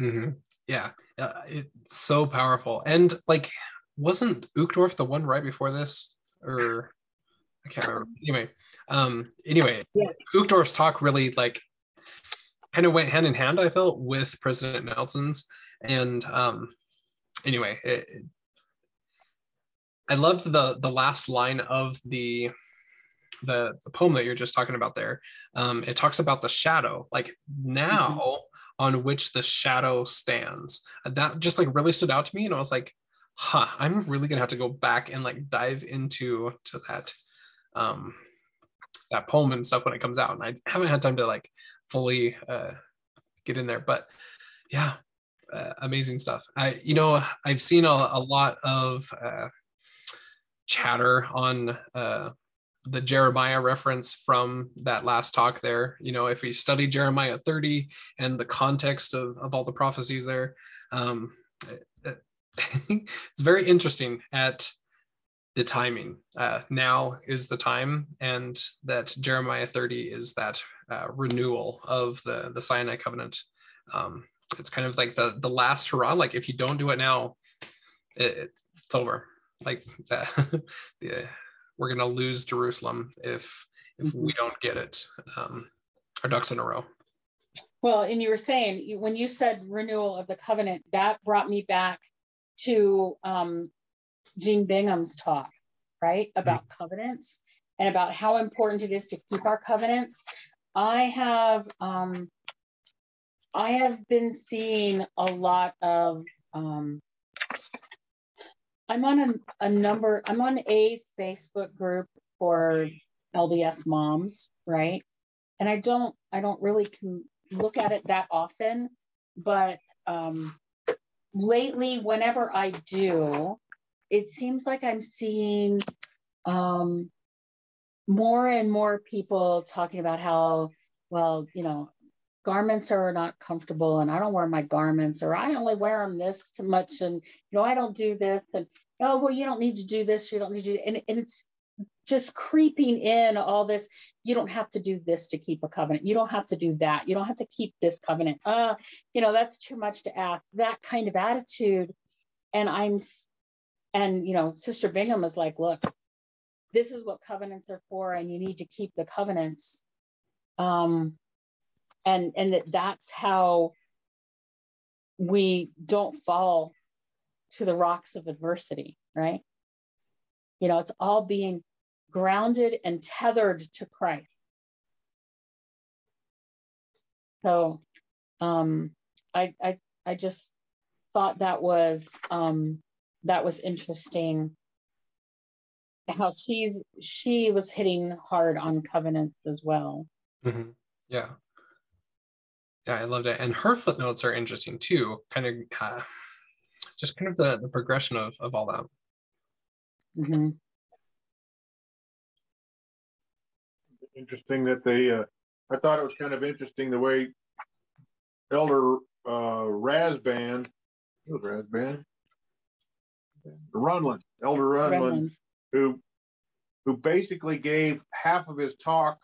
Mm-hmm. Yeah, uh, it's so powerful. And like, wasn't Uchtdorf the one right before this, or I can't remember. Anyway, um, anyway, yeah. Uchtdorf's talk really like kind of went hand in hand. I felt with President Nelson's, and um, anyway, it, it, I loved the the last line of the the the poem that you're just talking about there. Um, it talks about the shadow. Like now, mm-hmm on which the shadow stands. That just like really stood out to me. And I was like, huh, I'm really gonna have to go back and like dive into to that um that poem and stuff when it comes out. And I haven't had time to like fully uh get in there, but yeah, uh, amazing stuff. I you know I've seen a, a lot of uh chatter on uh the Jeremiah reference from that last talk there. You know, if we study Jeremiah 30 and the context of, of all the prophecies there, um, it's very interesting at the timing. Uh, now is the time, and that Jeremiah 30 is that uh, renewal of the the Sinai covenant. Um, it's kind of like the the last hurrah. Like if you don't do it now, it, it's over. Like uh, the we're going to lose Jerusalem if if mm-hmm. we don't get it um, our ducks in a row. Well, and you were saying when you said renewal of the covenant, that brought me back to um, Jean Bingham's talk, right, about mm-hmm. covenants and about how important it is to keep our covenants. I have um, I have been seeing a lot of um, I'm on a, a number, I'm on a Facebook group for LDS moms, right? And I don't, I don't really can look at it that often, but um, lately, whenever I do, it seems like I'm seeing um, more and more people talking about how, well, you know, garments are not comfortable and I don't wear my garments or I only wear them this much and you know I don't do this and oh well you don't need to do this you don't need to and, and it's just creeping in all this you don't have to do this to keep a covenant you don't have to do that you don't have to keep this covenant uh you know that's too much to ask that kind of attitude. And I'm and you know sister Bingham is like look this is what covenants are for and you need to keep the covenants. Um and and that that's how we don't fall to the rocks of adversity right? You know it's all being grounded and tethered to christ. So um i i i just thought that was um that was interesting how she's she was hitting hard on covenants as well. Mm-hmm. yeah yeah, I loved it. And her footnotes are interesting too, kind of uh, just kind of the, the progression of, of all that. Mm-hmm. Interesting that they, uh, I thought it was kind of interesting the way Elder uh, Rasband, Rasband, Renlund, Elder Renlund, who who basically gave half of his talk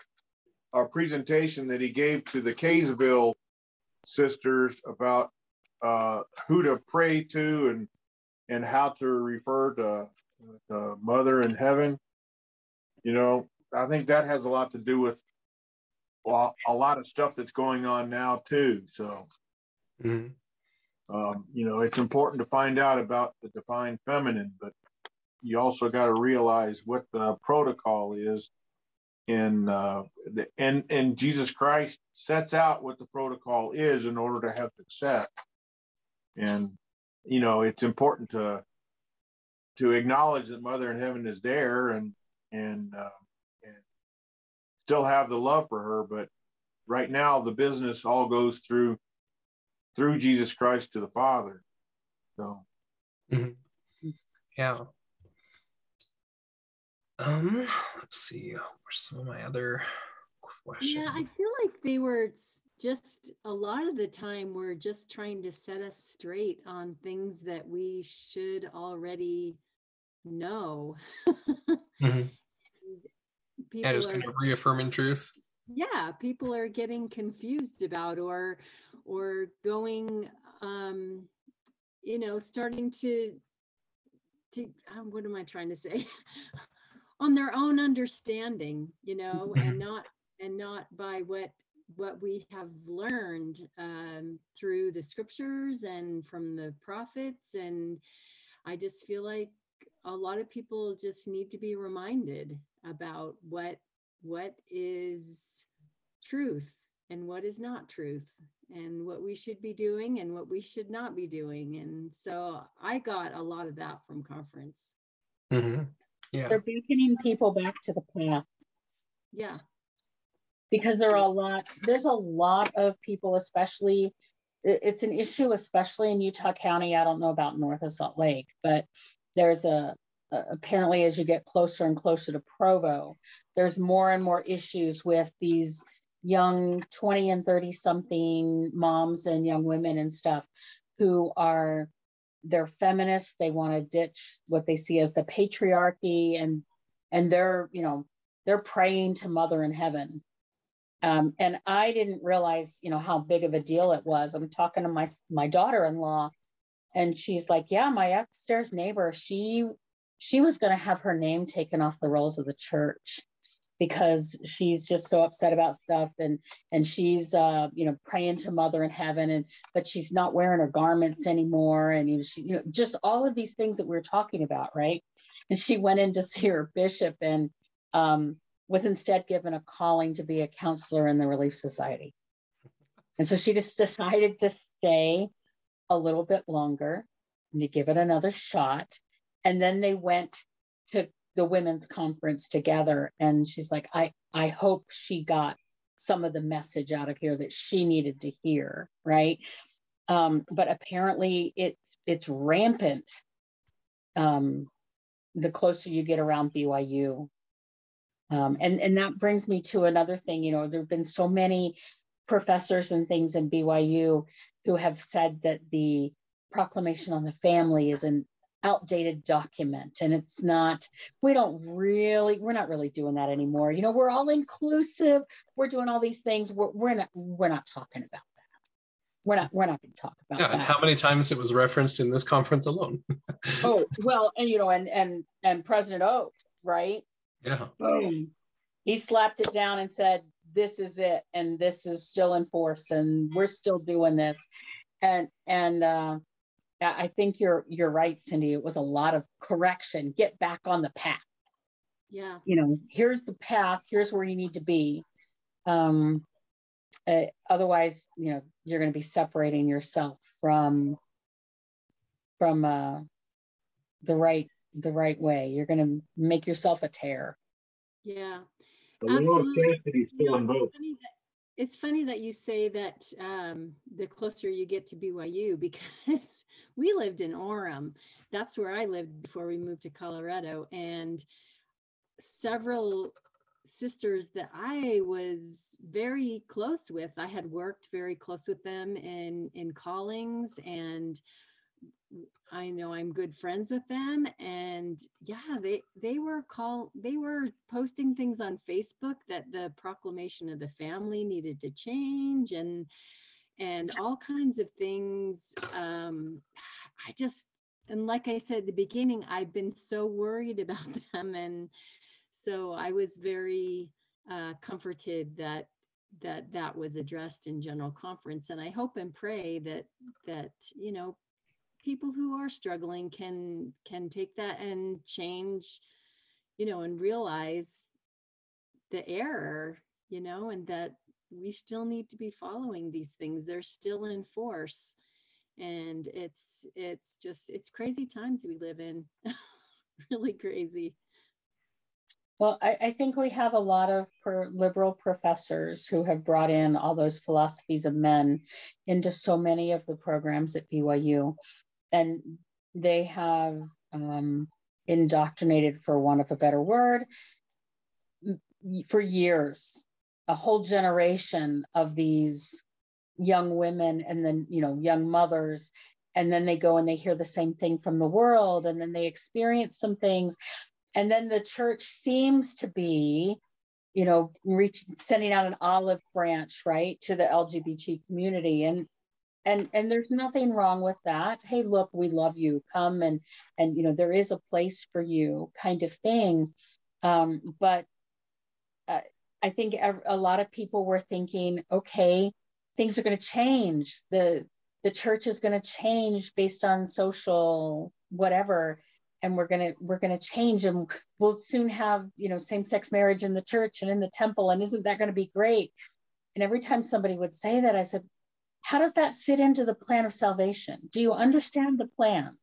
a presentation that he gave to the Kaysville sisters about uh, who to pray to and and how to refer to the mother in heaven. You know, I think that has a lot to do with well, a lot of stuff that's going on now too. So, mm-hmm. um, you know, it's important to find out about the divine feminine, but you also got to realize what the protocol is. In uh, the, and and Jesus Christ sets out what the protocol is in order to have success. And you know, it's important to to acknowledge that Mother in Heaven is there and and uh, and still have the love for her. But right now, the business all goes through through Jesus Christ to the Father. So, mm-hmm. yeah. Um, let's see. Where's some of my other questions? Yeah, I feel like they were just a lot of the time we're just trying to set us straight on things that we should already know. mm-hmm. yeah, just kind of reaffirming truth. Yeah, people are getting confused about or or going um you know starting to to um, what am I trying to say? on their own understanding, you know, and not and not by what what we have learned um, through the scriptures and from the prophets. And i just feel like a lot of people just need to be reminded about what what is truth and what is not truth and what we should be doing and what we should not be doing. And so i got a lot of that from conference. Mm-hmm. Yeah. They're beckoning people back to the path. Yeah. Because there are a lot there's a lot of people especially it's an issue especially in utah county. I don't know about north of salt lake but there's a, a apparently as you get closer and closer to provo there's more and more issues with these young 20 and 30 something moms and young women and stuff who are they're feminists. They want to ditch what they see as the patriarchy and and they're you know they're praying to mother in heaven. Um, and I didn't realize, you know, how big of a deal it was. I'm talking to my my daughter-in-law, and she's like, "Yeah, my upstairs neighbor, she she was going to have her name taken off the rolls of the church because she's just so upset about stuff and and she's uh you know praying to mother in heaven and but she's not wearing her garments anymore and you know she you know just all of these things that we are talking about right and she went in to see her bishop and um with instead given a calling to be a counselor in the Relief Society. And so she just decided to stay a little bit longer and to give it another shot. And then they went to the women's conference together. And she's like, I, I hope she got some of the message out of here that she needed to hear. Right. Um, but apparently it's it's rampant um, the closer you get around BYU um, and, and that brings me to another thing, you know, there have been so many professors and things in BYU who have said that the proclamation on the family is an outdated document and it's not we don't really we're not really doing that anymore you know we're all inclusive we're doing all these things we're, we're not we're not talking about that we're not we're not going to talk about yeah, that. how many times it was referenced in this conference alone oh well and you know and and and president oak right yeah. Boom. He slapped it down and said, this is it. And this is still in force and we're still doing this. And, and, uh, I think you're, you're right, Cindy. It was a lot of correction. Get back on the path. Yeah. You know, here's the path. Here's where you need to be. Um, uh, otherwise, you know, you're going to be separating yourself from, from, uh, the right the right way. You're going to make yourself a tear. Yeah. The law of chastity still in both. It's funny that you say that um, the closer you get to BYU because we lived in Orem. That's where I lived before we moved to Colorado. And several sisters that I was very close with, I had worked very close with them in, in callings and I know I'm good friends with them and yeah they they were call they were posting things on Facebook that the proclamation of the family needed to change and and all kinds of things um I just and like I said at the beginning I've been so worried about them and so I was very uh comforted that that that was addressed in general conference and I hope and pray that that you know people who are struggling can can take that and change you know and realize the error you know and that we still need to be following these things. They're still in force. And it's it's just it's crazy times we live in. Really crazy. Well I, I, think we have a lot of per liberal professors who have brought in all those philosophies of men into so many of the programs at byu and they have um, indoctrinated, for want of a better word, for years, a whole generation of these young women and then, you know, young mothers. And then they go and they hear the same thing from the world, and then they experience some things. And then the church seems to be, you know, reaching, sending out an olive branch, right, to the LGBT community. And and and there's nothing wrong with that. Hey look we love you. Come and and you know there is a place for you kind of thing. Um, but uh, i think a lot of people were thinking okay things are going to change. The the church is going to change based on social whatever and we're going to we're going to change and we'll soon have you know same-sex marriage in the church and in the temple and isn't that going to be great? And every time somebody would say that i said how does that fit into the plan of salvation? Do you understand the plan?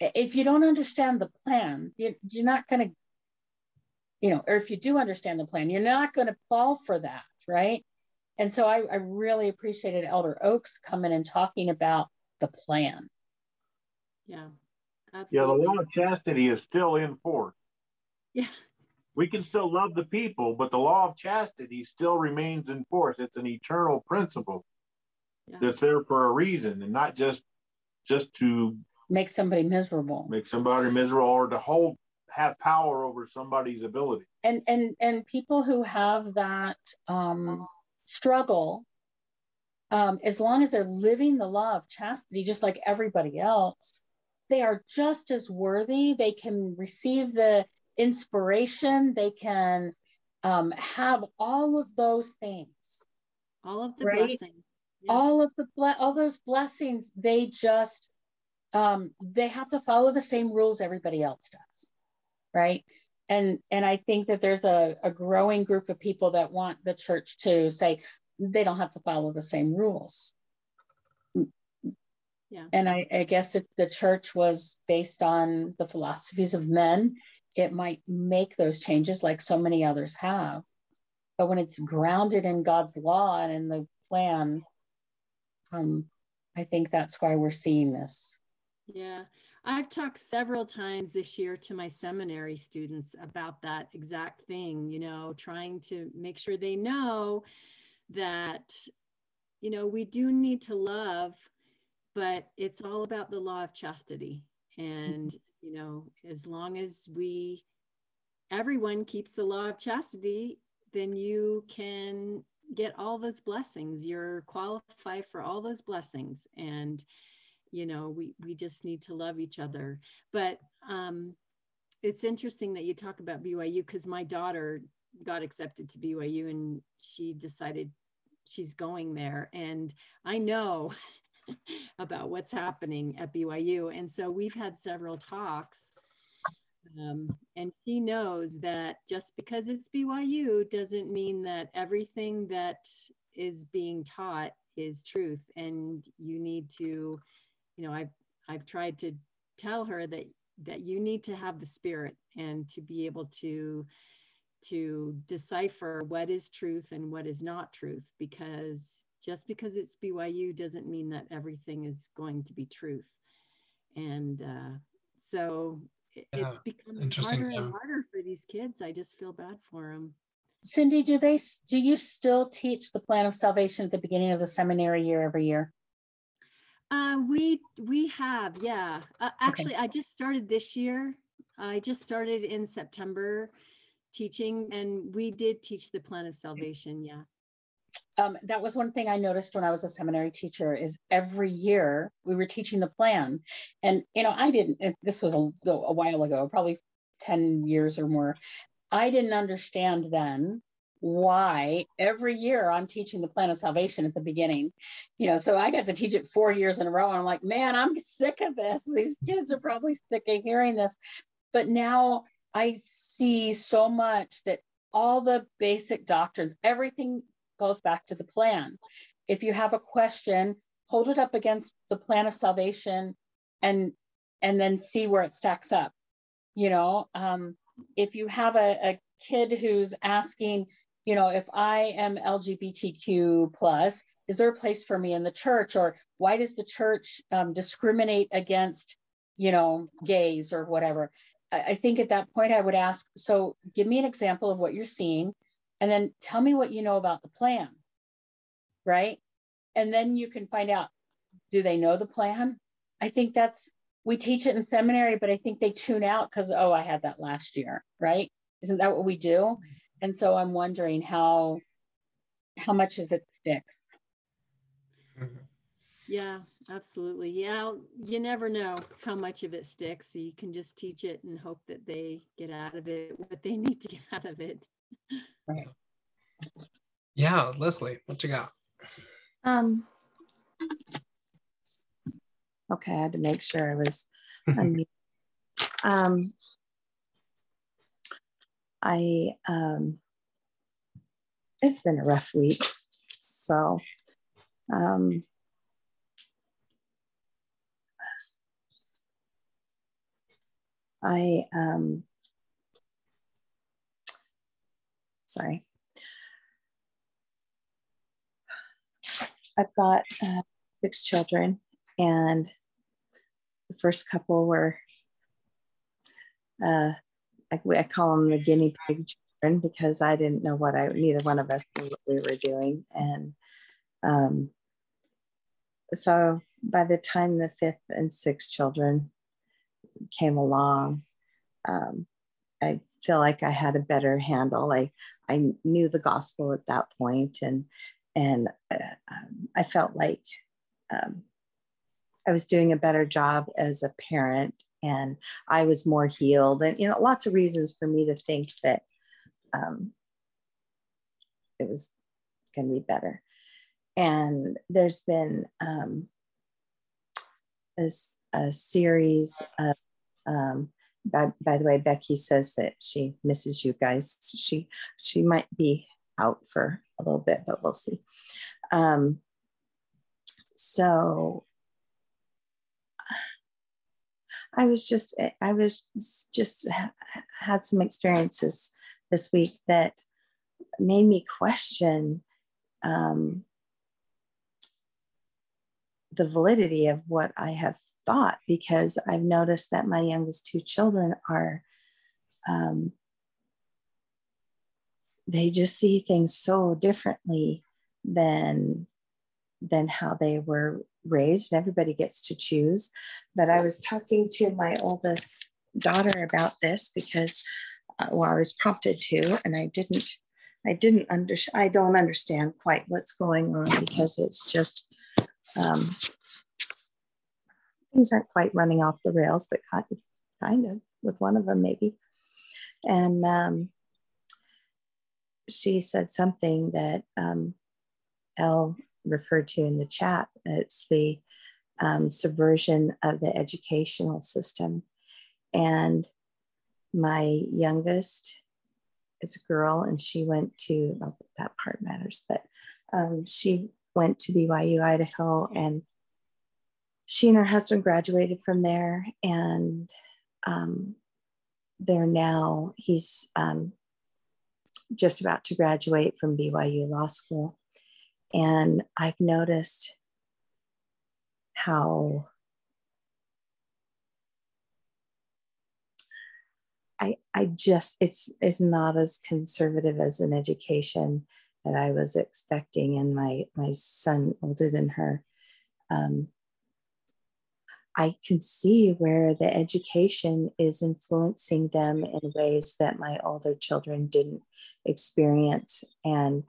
If you don't understand the plan, you're, you're not going to, you know, or if you do understand the plan, you're not going to fall for that, right? And so I, I really appreciated Elder Oaks coming and talking about the plan. Yeah, absolutely. Yeah, the law of chastity is still in force. Yeah. We can still love the people, but the law of chastity still remains in force. It's an eternal principle yeah. that's there for a reason and not just just to make somebody miserable. make somebody miserable or to hold have power over somebody's ability. And and and people who have that um struggle um as long as they're living the law of chastity just like everybody else they are just as worthy. They can receive the inspiration. They can um, have all of those things. All of the right? blessings all of the all those blessings they just um, they have to follow the same rules everybody else does right? And and i think that there's a, a growing group of people that want the church to say they don't have to follow the same rules. Yeah. And i, I guess if the church was based on the philosophies of men it might make those changes like so many others have. But when it's grounded in god's law and in the plan um, I think that's why we're seeing this. Yeah, I've talked several times this year to my seminary students about that exact thing, you know, trying to make sure they know that, you know, we do need to love, but it's all about the law of chastity. And, you know, as long as we, everyone keeps the law of chastity, then you can get all those blessings. You're qualified for all those blessings. And you know we we just need to love each other. But um it's interesting that you talk about BYU because my daughter got accepted to BYU and she decided she's going there. And I know about what's happening at BYU and so we've had several talks um, and she knows that just because it's BYU doesn't mean that everything that is being taught is truth. And you need to, you know, I've I've tried to tell her that that you need to have the spirit and to be able to to decipher what is truth and what is not truth because just because it's BYU doesn't mean that everything is going to be truth. And uh, so yeah, it's becoming harder and harder for these kids. I just feel bad for them. Cindy, do they do you still teach the plan of salvation at the beginning of the seminary year every year? Uh, we we have, yeah. Uh, actually, okay. I just started this year. I just started in September teaching, and we did teach the plan of salvation. Yeah. Um, that was one thing I noticed when I was a seminary teacher. Is every year we were teaching the plan, and you know I didn't. This was a, a while ago, probably ten years or more. I didn't understand then why every year I'm teaching the plan of salvation at the beginning. You know, so I got to teach it four years in a row. And I'm like, man, I'm sick of this. These kids are probably sick of hearing this. But now I see so much that all the basic doctrines, everything goes back to the plan. If you have a question, hold it up against the plan of salvation and and then see where it stacks up. You know, um, if you have a, a kid who's asking, you know, if I am LGBTQ plus, is there a place for me in the church? Or why does the church um, discriminate against, you know, gays or whatever? I, I think at that point I would ask, so give me an example of what you're seeing, and then tell me what you know about the plan, right? And then you can find out, do they know the plan? I think that's we teach it in seminary, but I think they tune out because oh, I had that last year, right? Isn't that what we do? And so I'm wondering how how much of it sticks. Mm-hmm. Yeah, absolutely. Yeah, you never know how much of it sticks. So you can just teach it and hope that they get out of it what they need to get out of it. Right. Yeah, Leslie, what you got? Um okay, I had to make sure I was unmuted. Um I um, it's been a rough week, so um, I um, sorry. I've got uh, six children, and the first couple were uh, I, I call them the guinea pig children because I didn't know what I, neither one of us knew what we were doing. And um, so by the time the fifth and sixth children came along, um, I feel like I had a better handle. I, I knew the gospel at that point and, and uh, um, I felt like um, I was doing a better job as a parent and I was more healed, and you know, lots of reasons for me to think that um, it was going to be better. And there's been um, a, a series of, um, by, by the way, Becky says that she misses you guys. She she might be out for a little bit, but we'll see. Um, so I was just, I was just had some experiences this week that made me question um, the validity of what I have thought because I've noticed that my youngest two children are, um, they just see things so differently than than how they were raised and everybody gets to choose. But I was talking to my oldest daughter about this because, uh, well, I was prompted to, and I didn't, I didn't under, I don't understand quite what's going on because it's just, um, things aren't quite running off the rails, but kind of with one of them maybe. And um, she said something that um, Elle referred to in the chat. It's the um, subversion of the educational system. And my youngest is a girl, and she went to, not that that part matters, but um, she went to BYU Idaho, and she and her husband graduated from there. And um, they're now, he's um, just about to graduate from BYU Law School. And I've noticed how I, I just it's it's not as conservative as an education that I was expecting, and my my son older than her, um, I can see where the education is influencing them in ways that my older children didn't experience. And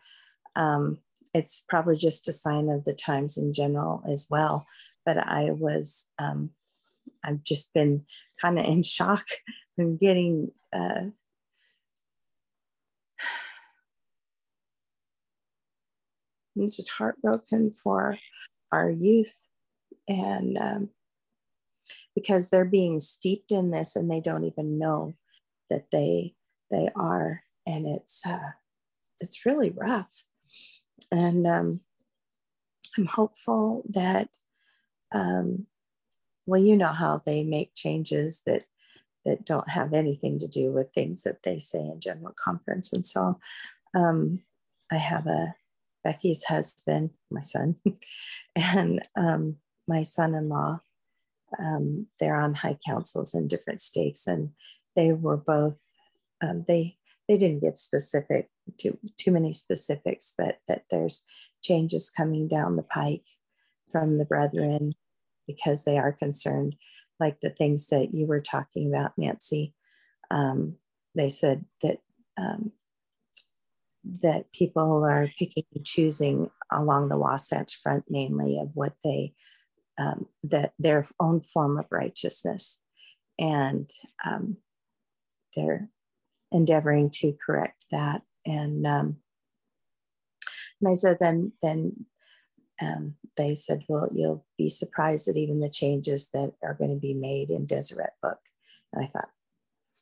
um, it's probably just a sign of the times in general as well. But I was, um, I've just been kind of in shock and getting. Uh, I'm just heartbroken for our youth. And um, because they're being steeped in this and they don't even know that they they are. And it's uh, it's really rough. And um, i'm hopeful that um, well you know how they make changes that that don't have anything to do with things that they say in general conference and so um, i have a becky's husband my son and um, my son-in-law um, they're on high councils in different states, and they were both um, they they didn't give specific too too many specifics, but that there's changes coming down the pike from the brethren because they are concerned, like the things that you were talking about, Nancy. Um, they said that um, that people are picking and choosing along the Wasatch Front mainly of what they um, that their own form of righteousness, and um, they're endeavoring to correct that. And, um, and I said, then then um, they said, well, you'll be surprised at even the changes that are going to be made in Deseret Book. And I thought,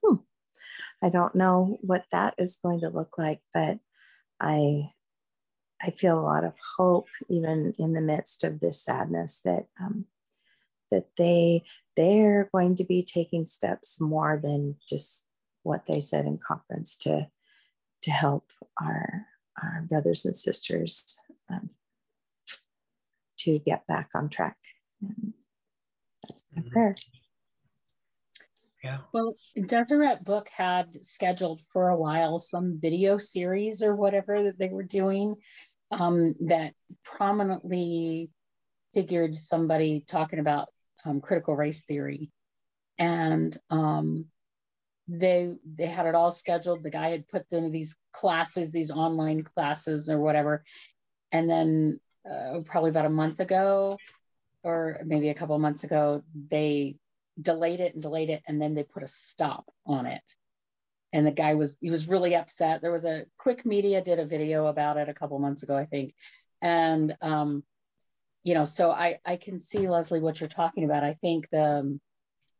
hmm, I don't know what that is going to look like, but I I feel a lot of hope, even in the midst of this sadness, that um, that they they're going to be taking steps more than just what they said in conference to to help our our brothers and sisters um, to get back on track. And that's my mm-hmm. prayer. Yeah. Well, Deseret Book had scheduled for a while some video series or whatever that they were doing um, that prominently figured somebody talking about um, critical race theory, and um, they they had it all scheduled. The guy had put them these classes, these online classes or whatever, and then uh, probably about a month ago, or maybe a couple months ago, they delayed it and delayed it, and then they put a stop on it. And the guy was he was really upset. There was a quick media did a video about it a couple months ago i think. And um you know so i i can see leslie what you're talking about. I think the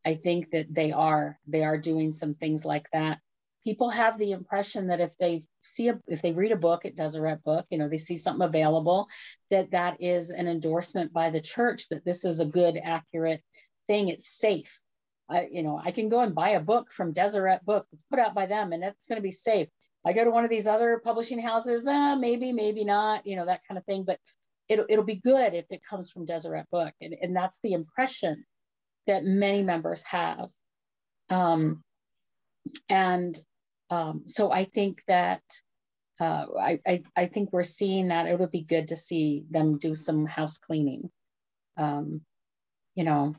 i think that they are they are doing some things like that. People have the impression that if they see a if they read a book it Deseret book you know they see something available that that is an endorsement by the church that this is a good accurate thing it's safe I, you know, I can go and buy a book from Deseret Book. It's put out by them, and it's going to be safe. I go to one of these other publishing houses, uh, maybe, maybe not, you know, that kind of thing. But it'll it'll be good if it comes from Deseret Book, and, and that's the impression that many members have. Um, and um, so I think that uh, I, I, I think we're seeing that it would be good to see them do some house cleaning. Um, you know,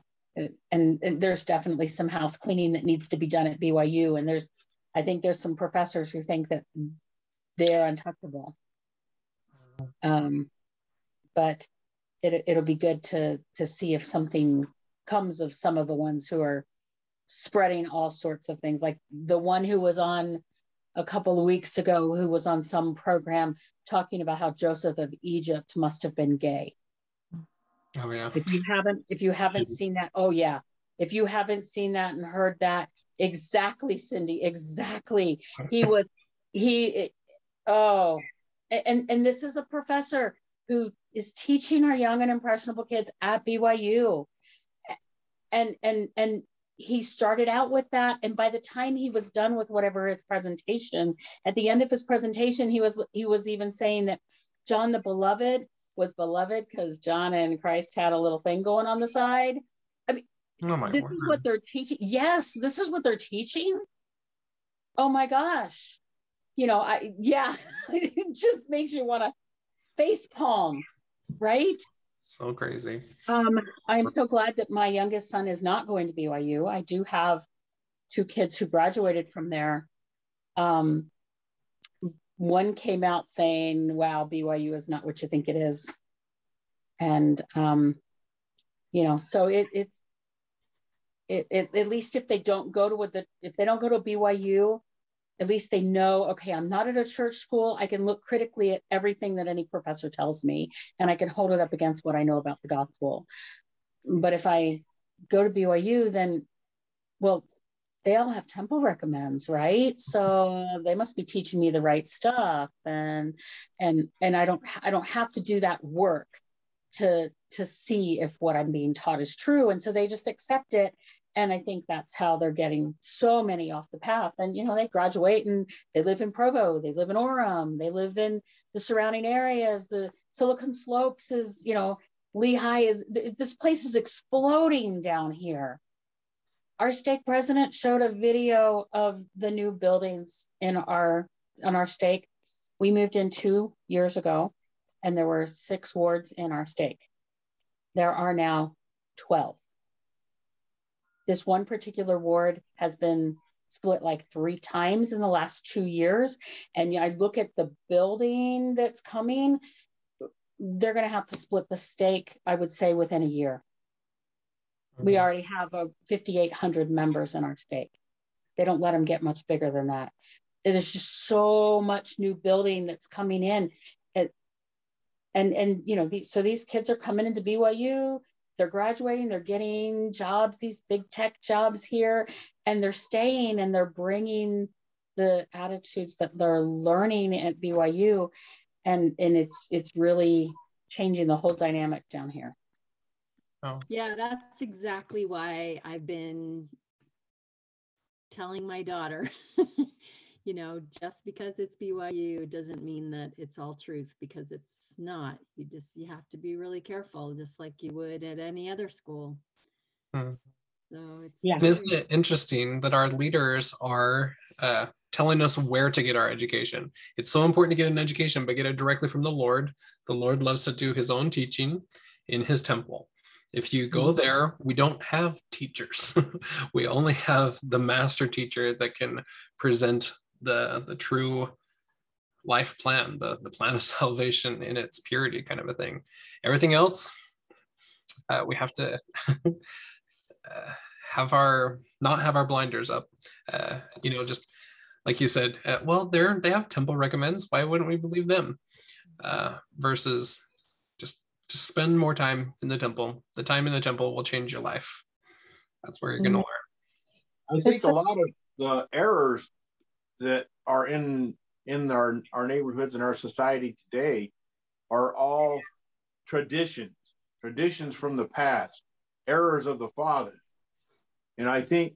and, and there's definitely some house cleaning that needs to be done at BYU. And there's, I think there's some professors who think that they're untouchable. Um, but it, it'll be good to to see if something comes of some of the ones who are spreading all sorts of things. Like the one who was on a couple of weeks ago, who was on some program talking about how Joseph of Egypt must have been gay. Oh yeah. If you haven't, if you haven't seen that, oh yeah. If you haven't seen that and heard that, exactly, Cindy, exactly. He was, he, oh, and and this is a professor who is teaching our young and impressionable kids at BYU, and and and he started out with that and by the time he was done with whatever his presentation at the end of his presentation he was he was even saying that john the beloved was beloved because John and Christ had a little thing going on the side. I mean, oh this word. is what they're teaching. Yes, this is what they're teaching. Oh my gosh. You know, I, yeah, it just makes you want to face palm, right? So crazy. Um, I'm so glad that my youngest son is not going to BYU. I do have two kids who graduated from there. Um, one came out saying, wow, BYU is not what you think it is. And, um, you know, so it, it's, it, it, at least if they don't go to what the, if they don't go to BYU, at least they know, okay, I'm not at a church school. I can look critically at everything that any professor tells me and I can hold it up against what I know about the gospel. But if I go to BYU, then, well, they all have temple recommends right? Mm-hmm. So they must be teaching me the right stuff and and and i don't i don't have to do that work to to see if what i'm being taught is true. And so they just accept it. And i think that's how they're getting so many off the path. And you know they graduate and they live in provo they live in orem they live in the surrounding areas. The silicon slopes is you know lehi is this place is exploding down here our stake president showed a video of the new buildings in our on our stake. We moved in two years ago and there were six wards in our stake. There are now 12 this one particular ward has been split like three times in the last two years and i look at the building that's coming they're going to have to split the stake i would say within a year we already have a 5,800 members in our state. They don't let them get much bigger than that. There's just so much new building that's coming in. It, and, and, you know, the, so these kids are coming into BYU, they're graduating, they're getting jobs, these big tech jobs here, and they're staying and they're bringing the attitudes that they're learning at BYU. And, and it's, it's really changing the whole dynamic down here. Oh. Yeah, that's exactly why I've been telling my daughter, you know, just because it's BYU doesn't mean that it's all truth because it's not. You just you have to be really careful, just like you would at any other school. Hmm. So it's yeah. Isn't it interesting that our leaders are uh, telling us where to get our education? It's so important to get an education, but get it directly from the Lord. The Lord loves to do His own teaching in His temple. If you go mm-hmm. there, we don't have teachers. we only have the master teacher that can present the, the true life plan, the, the plan of salvation in its purity, kind of a thing. Everything else, uh, we have to uh, have our not have our blinders up. Uh, you know, just like you said, uh, well, they're they have temple recommends. Why wouldn't we believe them? Uh, versus to spend more time in the temple. The time in the temple will change your life. That's where you're going to mm-hmm. learn. I think a lot of the errors that are in in our our neighborhoods and our society today are all traditions, traditions from the past, errors of the fathers. And I think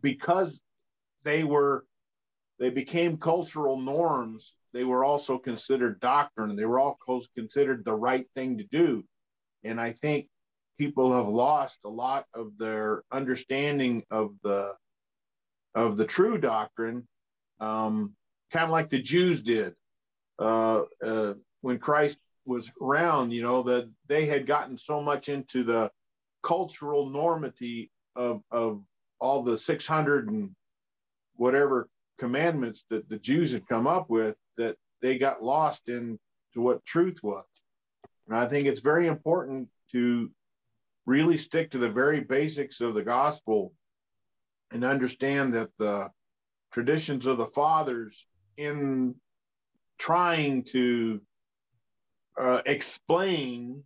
because they were they became cultural norms they were also considered doctrine. They were all considered the right thing to do. And I think people have lost a lot of their understanding of the of the true doctrine, um, kind of like the Jews did uh, uh, when Christ was around. You know that they had gotten so much into the cultural normity of of all the 600 and whatever commandments that the Jews had come up with that they got lost into what truth was. And I think it's very important to really stick to the very basics of the gospel and understand that the traditions of the fathers in trying to uh, explain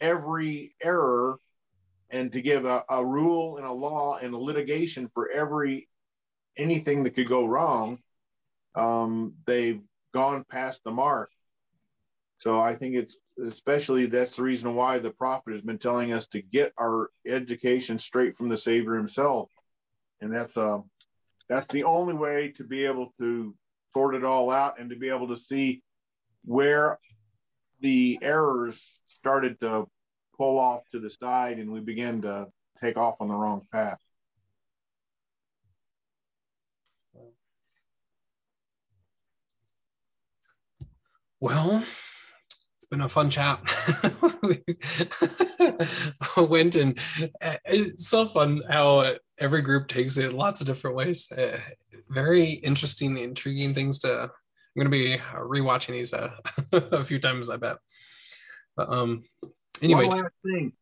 every error and to give a, a rule and a law and a litigation for every anything that could go wrong um, they've gone past the mark. So I think it's especially that's the reason why the prophet has been telling us to get our education straight from the Savior himself, and that's uh, that's the only way to be able to sort it all out and to be able to see where the errors started to pull off to the side and we began to take off on the wrong path. Well, it's been a fun chat. I Went and uh, it's so fun how every group takes it lots of different ways. Uh, very interesting, intriguing things to. I'm going to be rewatching these uh, a few times, I bet. But, um. Anyway. One last thing.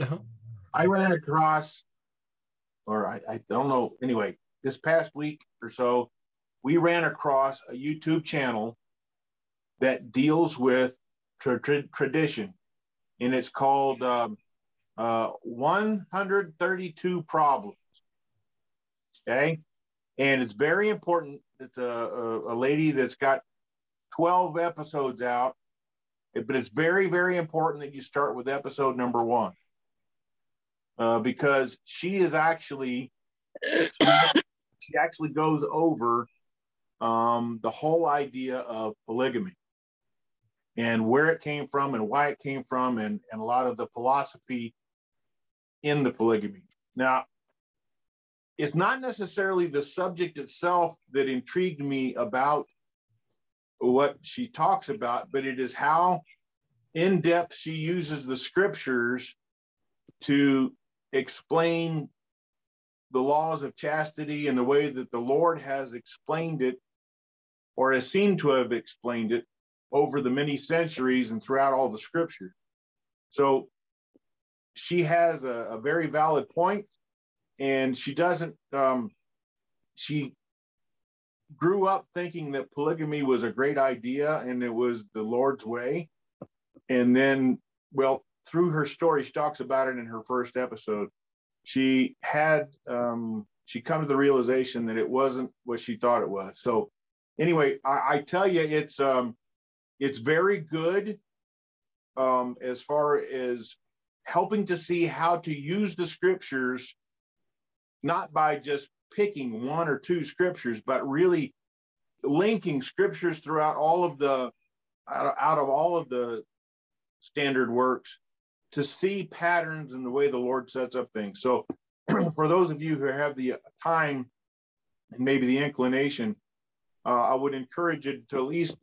Uh-huh. I ran across, or I, I don't know. Anyway, this past week or so, we ran across a YouTube channel that deals with tra- tra- tradition, and it's called um, uh, 132 Problems. Okay, and it's very important. It's a, a, a lady that's got 12 episodes out, but it's very, very important that you start with episode number one uh, because she is actually she actually goes over um, the whole idea of polygamy and where it came from and why it came from and, and a lot of the philosophy in the polygamy. Now, it's not necessarily the subject itself that intrigued me about what she talks about, but it is how in depth she uses the scriptures to explain the laws of chastity and the way that the Lord has explained it or has seemed to have explained it over the many centuries and throughout all the scriptures. So she has a, a very valid point, and she doesn't, um, she grew up thinking that polygamy was a great idea and it was the Lord's way. And then, well, through her story, she talks about it in her first episode. She had, um, she come to the realization that it wasn't what she thought it was. So, anyway, I, I tell you, it's um, it's very good um, as far as helping to see how to use the scriptures, not by just picking one or two scriptures, but really linking scriptures throughout all of the out of, out of all of the standard works to see patterns in the way the Lord sets up things. So, for those of you who have the time and maybe the inclination, uh, I would encourage you to at least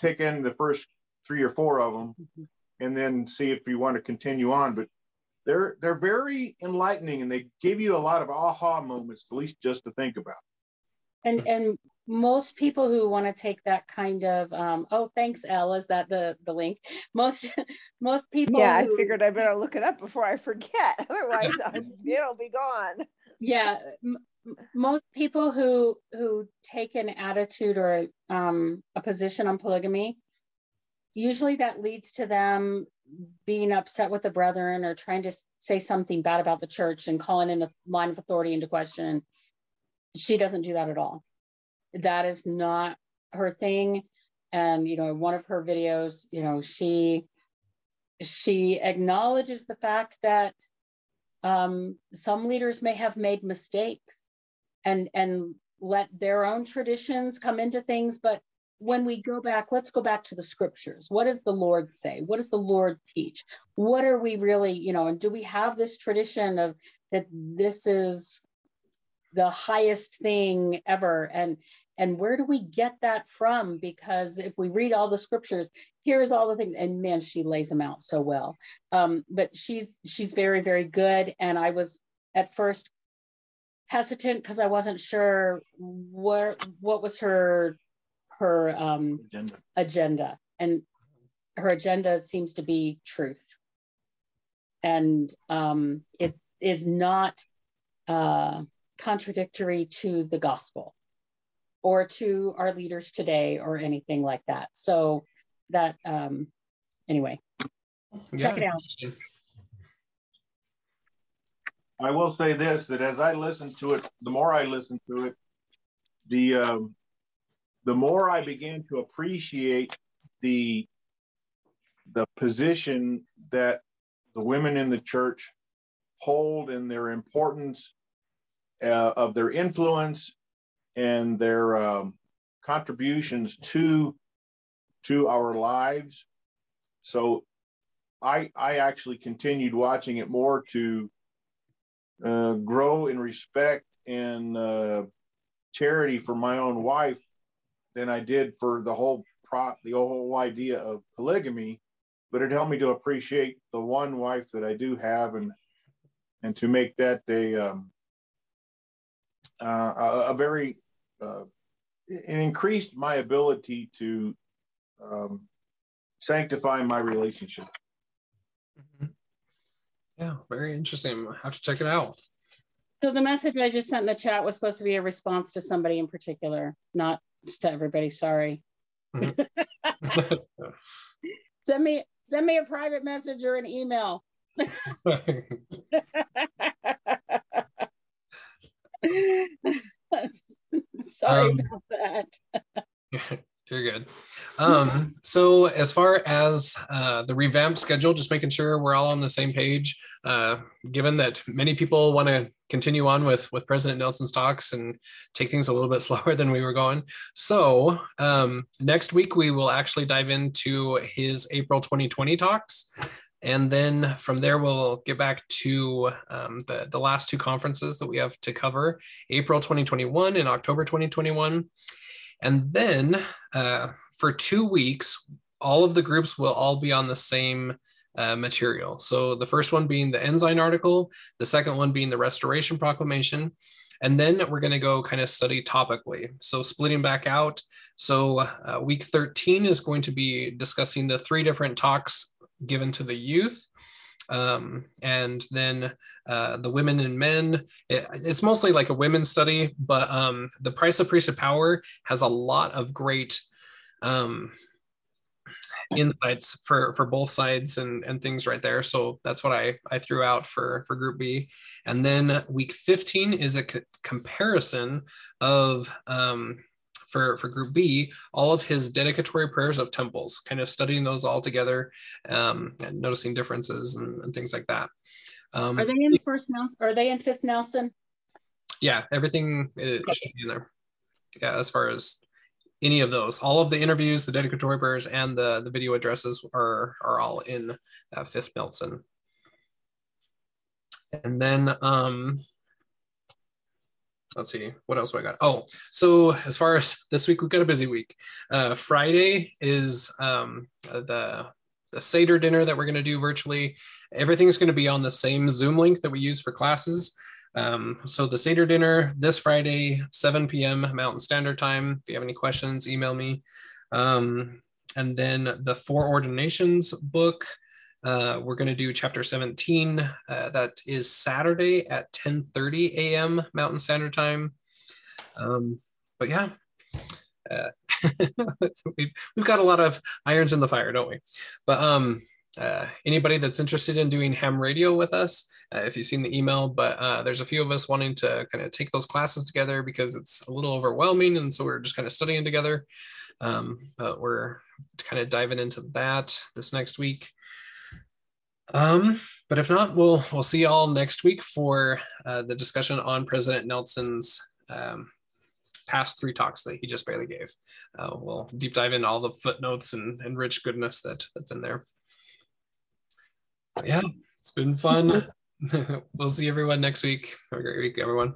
take in the first three or four of them mm-hmm. and then see if you want to continue on. But they're they're very enlightening and they give you a lot of aha moments, at least just to think about. And and most people who want to take that kind of um, oh thanks Elle is that the the link most most people yeah who, I figured I better look it up before I forget otherwise it'll be gone yeah most people who who take an attitude or um, a position on polygamy usually that leads to them being upset with the brethren or trying to say something bad about the church and calling in a line of authority into question. She doesn't do that at all. That is not her thing. And you know one of her videos you know she she acknowledges the fact that um, some leaders may have made mistakes and and let their own traditions come into things. But when we go back let's go back to the scriptures. What does the lord say? What does the lord teach? What are we really you know and do we have this tradition of that this is the highest thing ever? And and where do we get that from? Because if we read all the scriptures here's all the things. And man she lays them out so well. Um, but she's she's very very good. And i was at first hesitant because I wasn't sure where what was her her um, agenda. agenda, and her agenda seems to be truth, and um, it is not uh, contradictory to the gospel or to our leaders today or anything like that. So that um, anyway, yeah. check it out. I will say this: that as I listen to it, the more I listen to it, the um, the more I began to appreciate the the position that the women in the church hold and their importance uh, of their influence and their um, contributions to to our lives. So I I actually continued watching it more to uh, grow in respect and uh, charity for my own wife than I did for the whole pro the whole idea of polygamy. but it helped me to appreciate the one wife that I do have and and to make that a um, uh, a, a, very uh, it increased my ability to um, sanctify my relationship. Yeah, very interesting. I have to check it out. So the message I just sent in the chat was supposed to be a response to somebody in particular, not to everybody. Sorry. Mm-hmm. send me send me a private message or an email. Sorry um, about that. You're good. Um, so as far as uh, the revamp schedule, just making sure we're all on the same page. Uh, given that many people want to continue on with with President Nelson's talks and take things a little bit slower than we were going. So um, next week we will actually dive into his April 2020 talks. And then from there, we'll get back to um, the, the last two conferences that we have to cover April 2021 and October 2021. And then uh, for two weeks, all of the groups will all be on the same uh, material. So the first one being the Ensign article, the second one being the Restoration Proclamation. And then we're going to go kind of study topically. So splitting back out. So uh, week 13 is going to be discussing the three different talks given to the youth. Um, and then uh, the women and men. It, it's mostly like a women's study, but um, the price of priesthood power has a lot of great um, insights for for both sides and and things right there. So that's what I I threw out for for Group B. And then week 15 is a comparison of um, for, for group B, all of his dedicatory prayers of temples, kind of studying those all together um, and noticing differences and, and things like that. Um, are they in first Nelson? Are they in fifth Nelson? Yeah, everything okay. should be in there. Yeah, as far as any of those, all of the interviews, the dedicatory prayers, and the the video addresses are are all in uh, fifth Nelson. And then um, let's see what else do i got? Oh so as far as this week we've got a busy week. Uh, friday is um, the the seder dinner that we're going to do virtually. Everything's going to be on the same zoom link that we use for classes. Um, so the seder dinner this friday 7 p.m mountain standard time. If you have any questions email me. Um, and then the four ordinations book uh, we're going to do chapter 17. Uh, that is Saturday at 10:30 a.m. Mountain Standard Time. Um, but yeah, uh, we've, we've got a lot of irons in the fire, don't we? But um, uh, anybody that's interested in doing ham radio with us, uh, if you've seen the email, but uh, there's a few of us wanting to kind of take those classes together because it's a little overwhelming, and so we're just kind of studying together. Um, but we're kind of diving into that this next week. Um, but if not, we'll we'll see y'all next week for uh, the discussion on President Nelson's um, past three talks that he just barely gave. Uh, we'll deep dive into all the footnotes and, and rich goodness that that's in there. Yeah, it's been fun. we'll see everyone next week. Have a great week, everyone.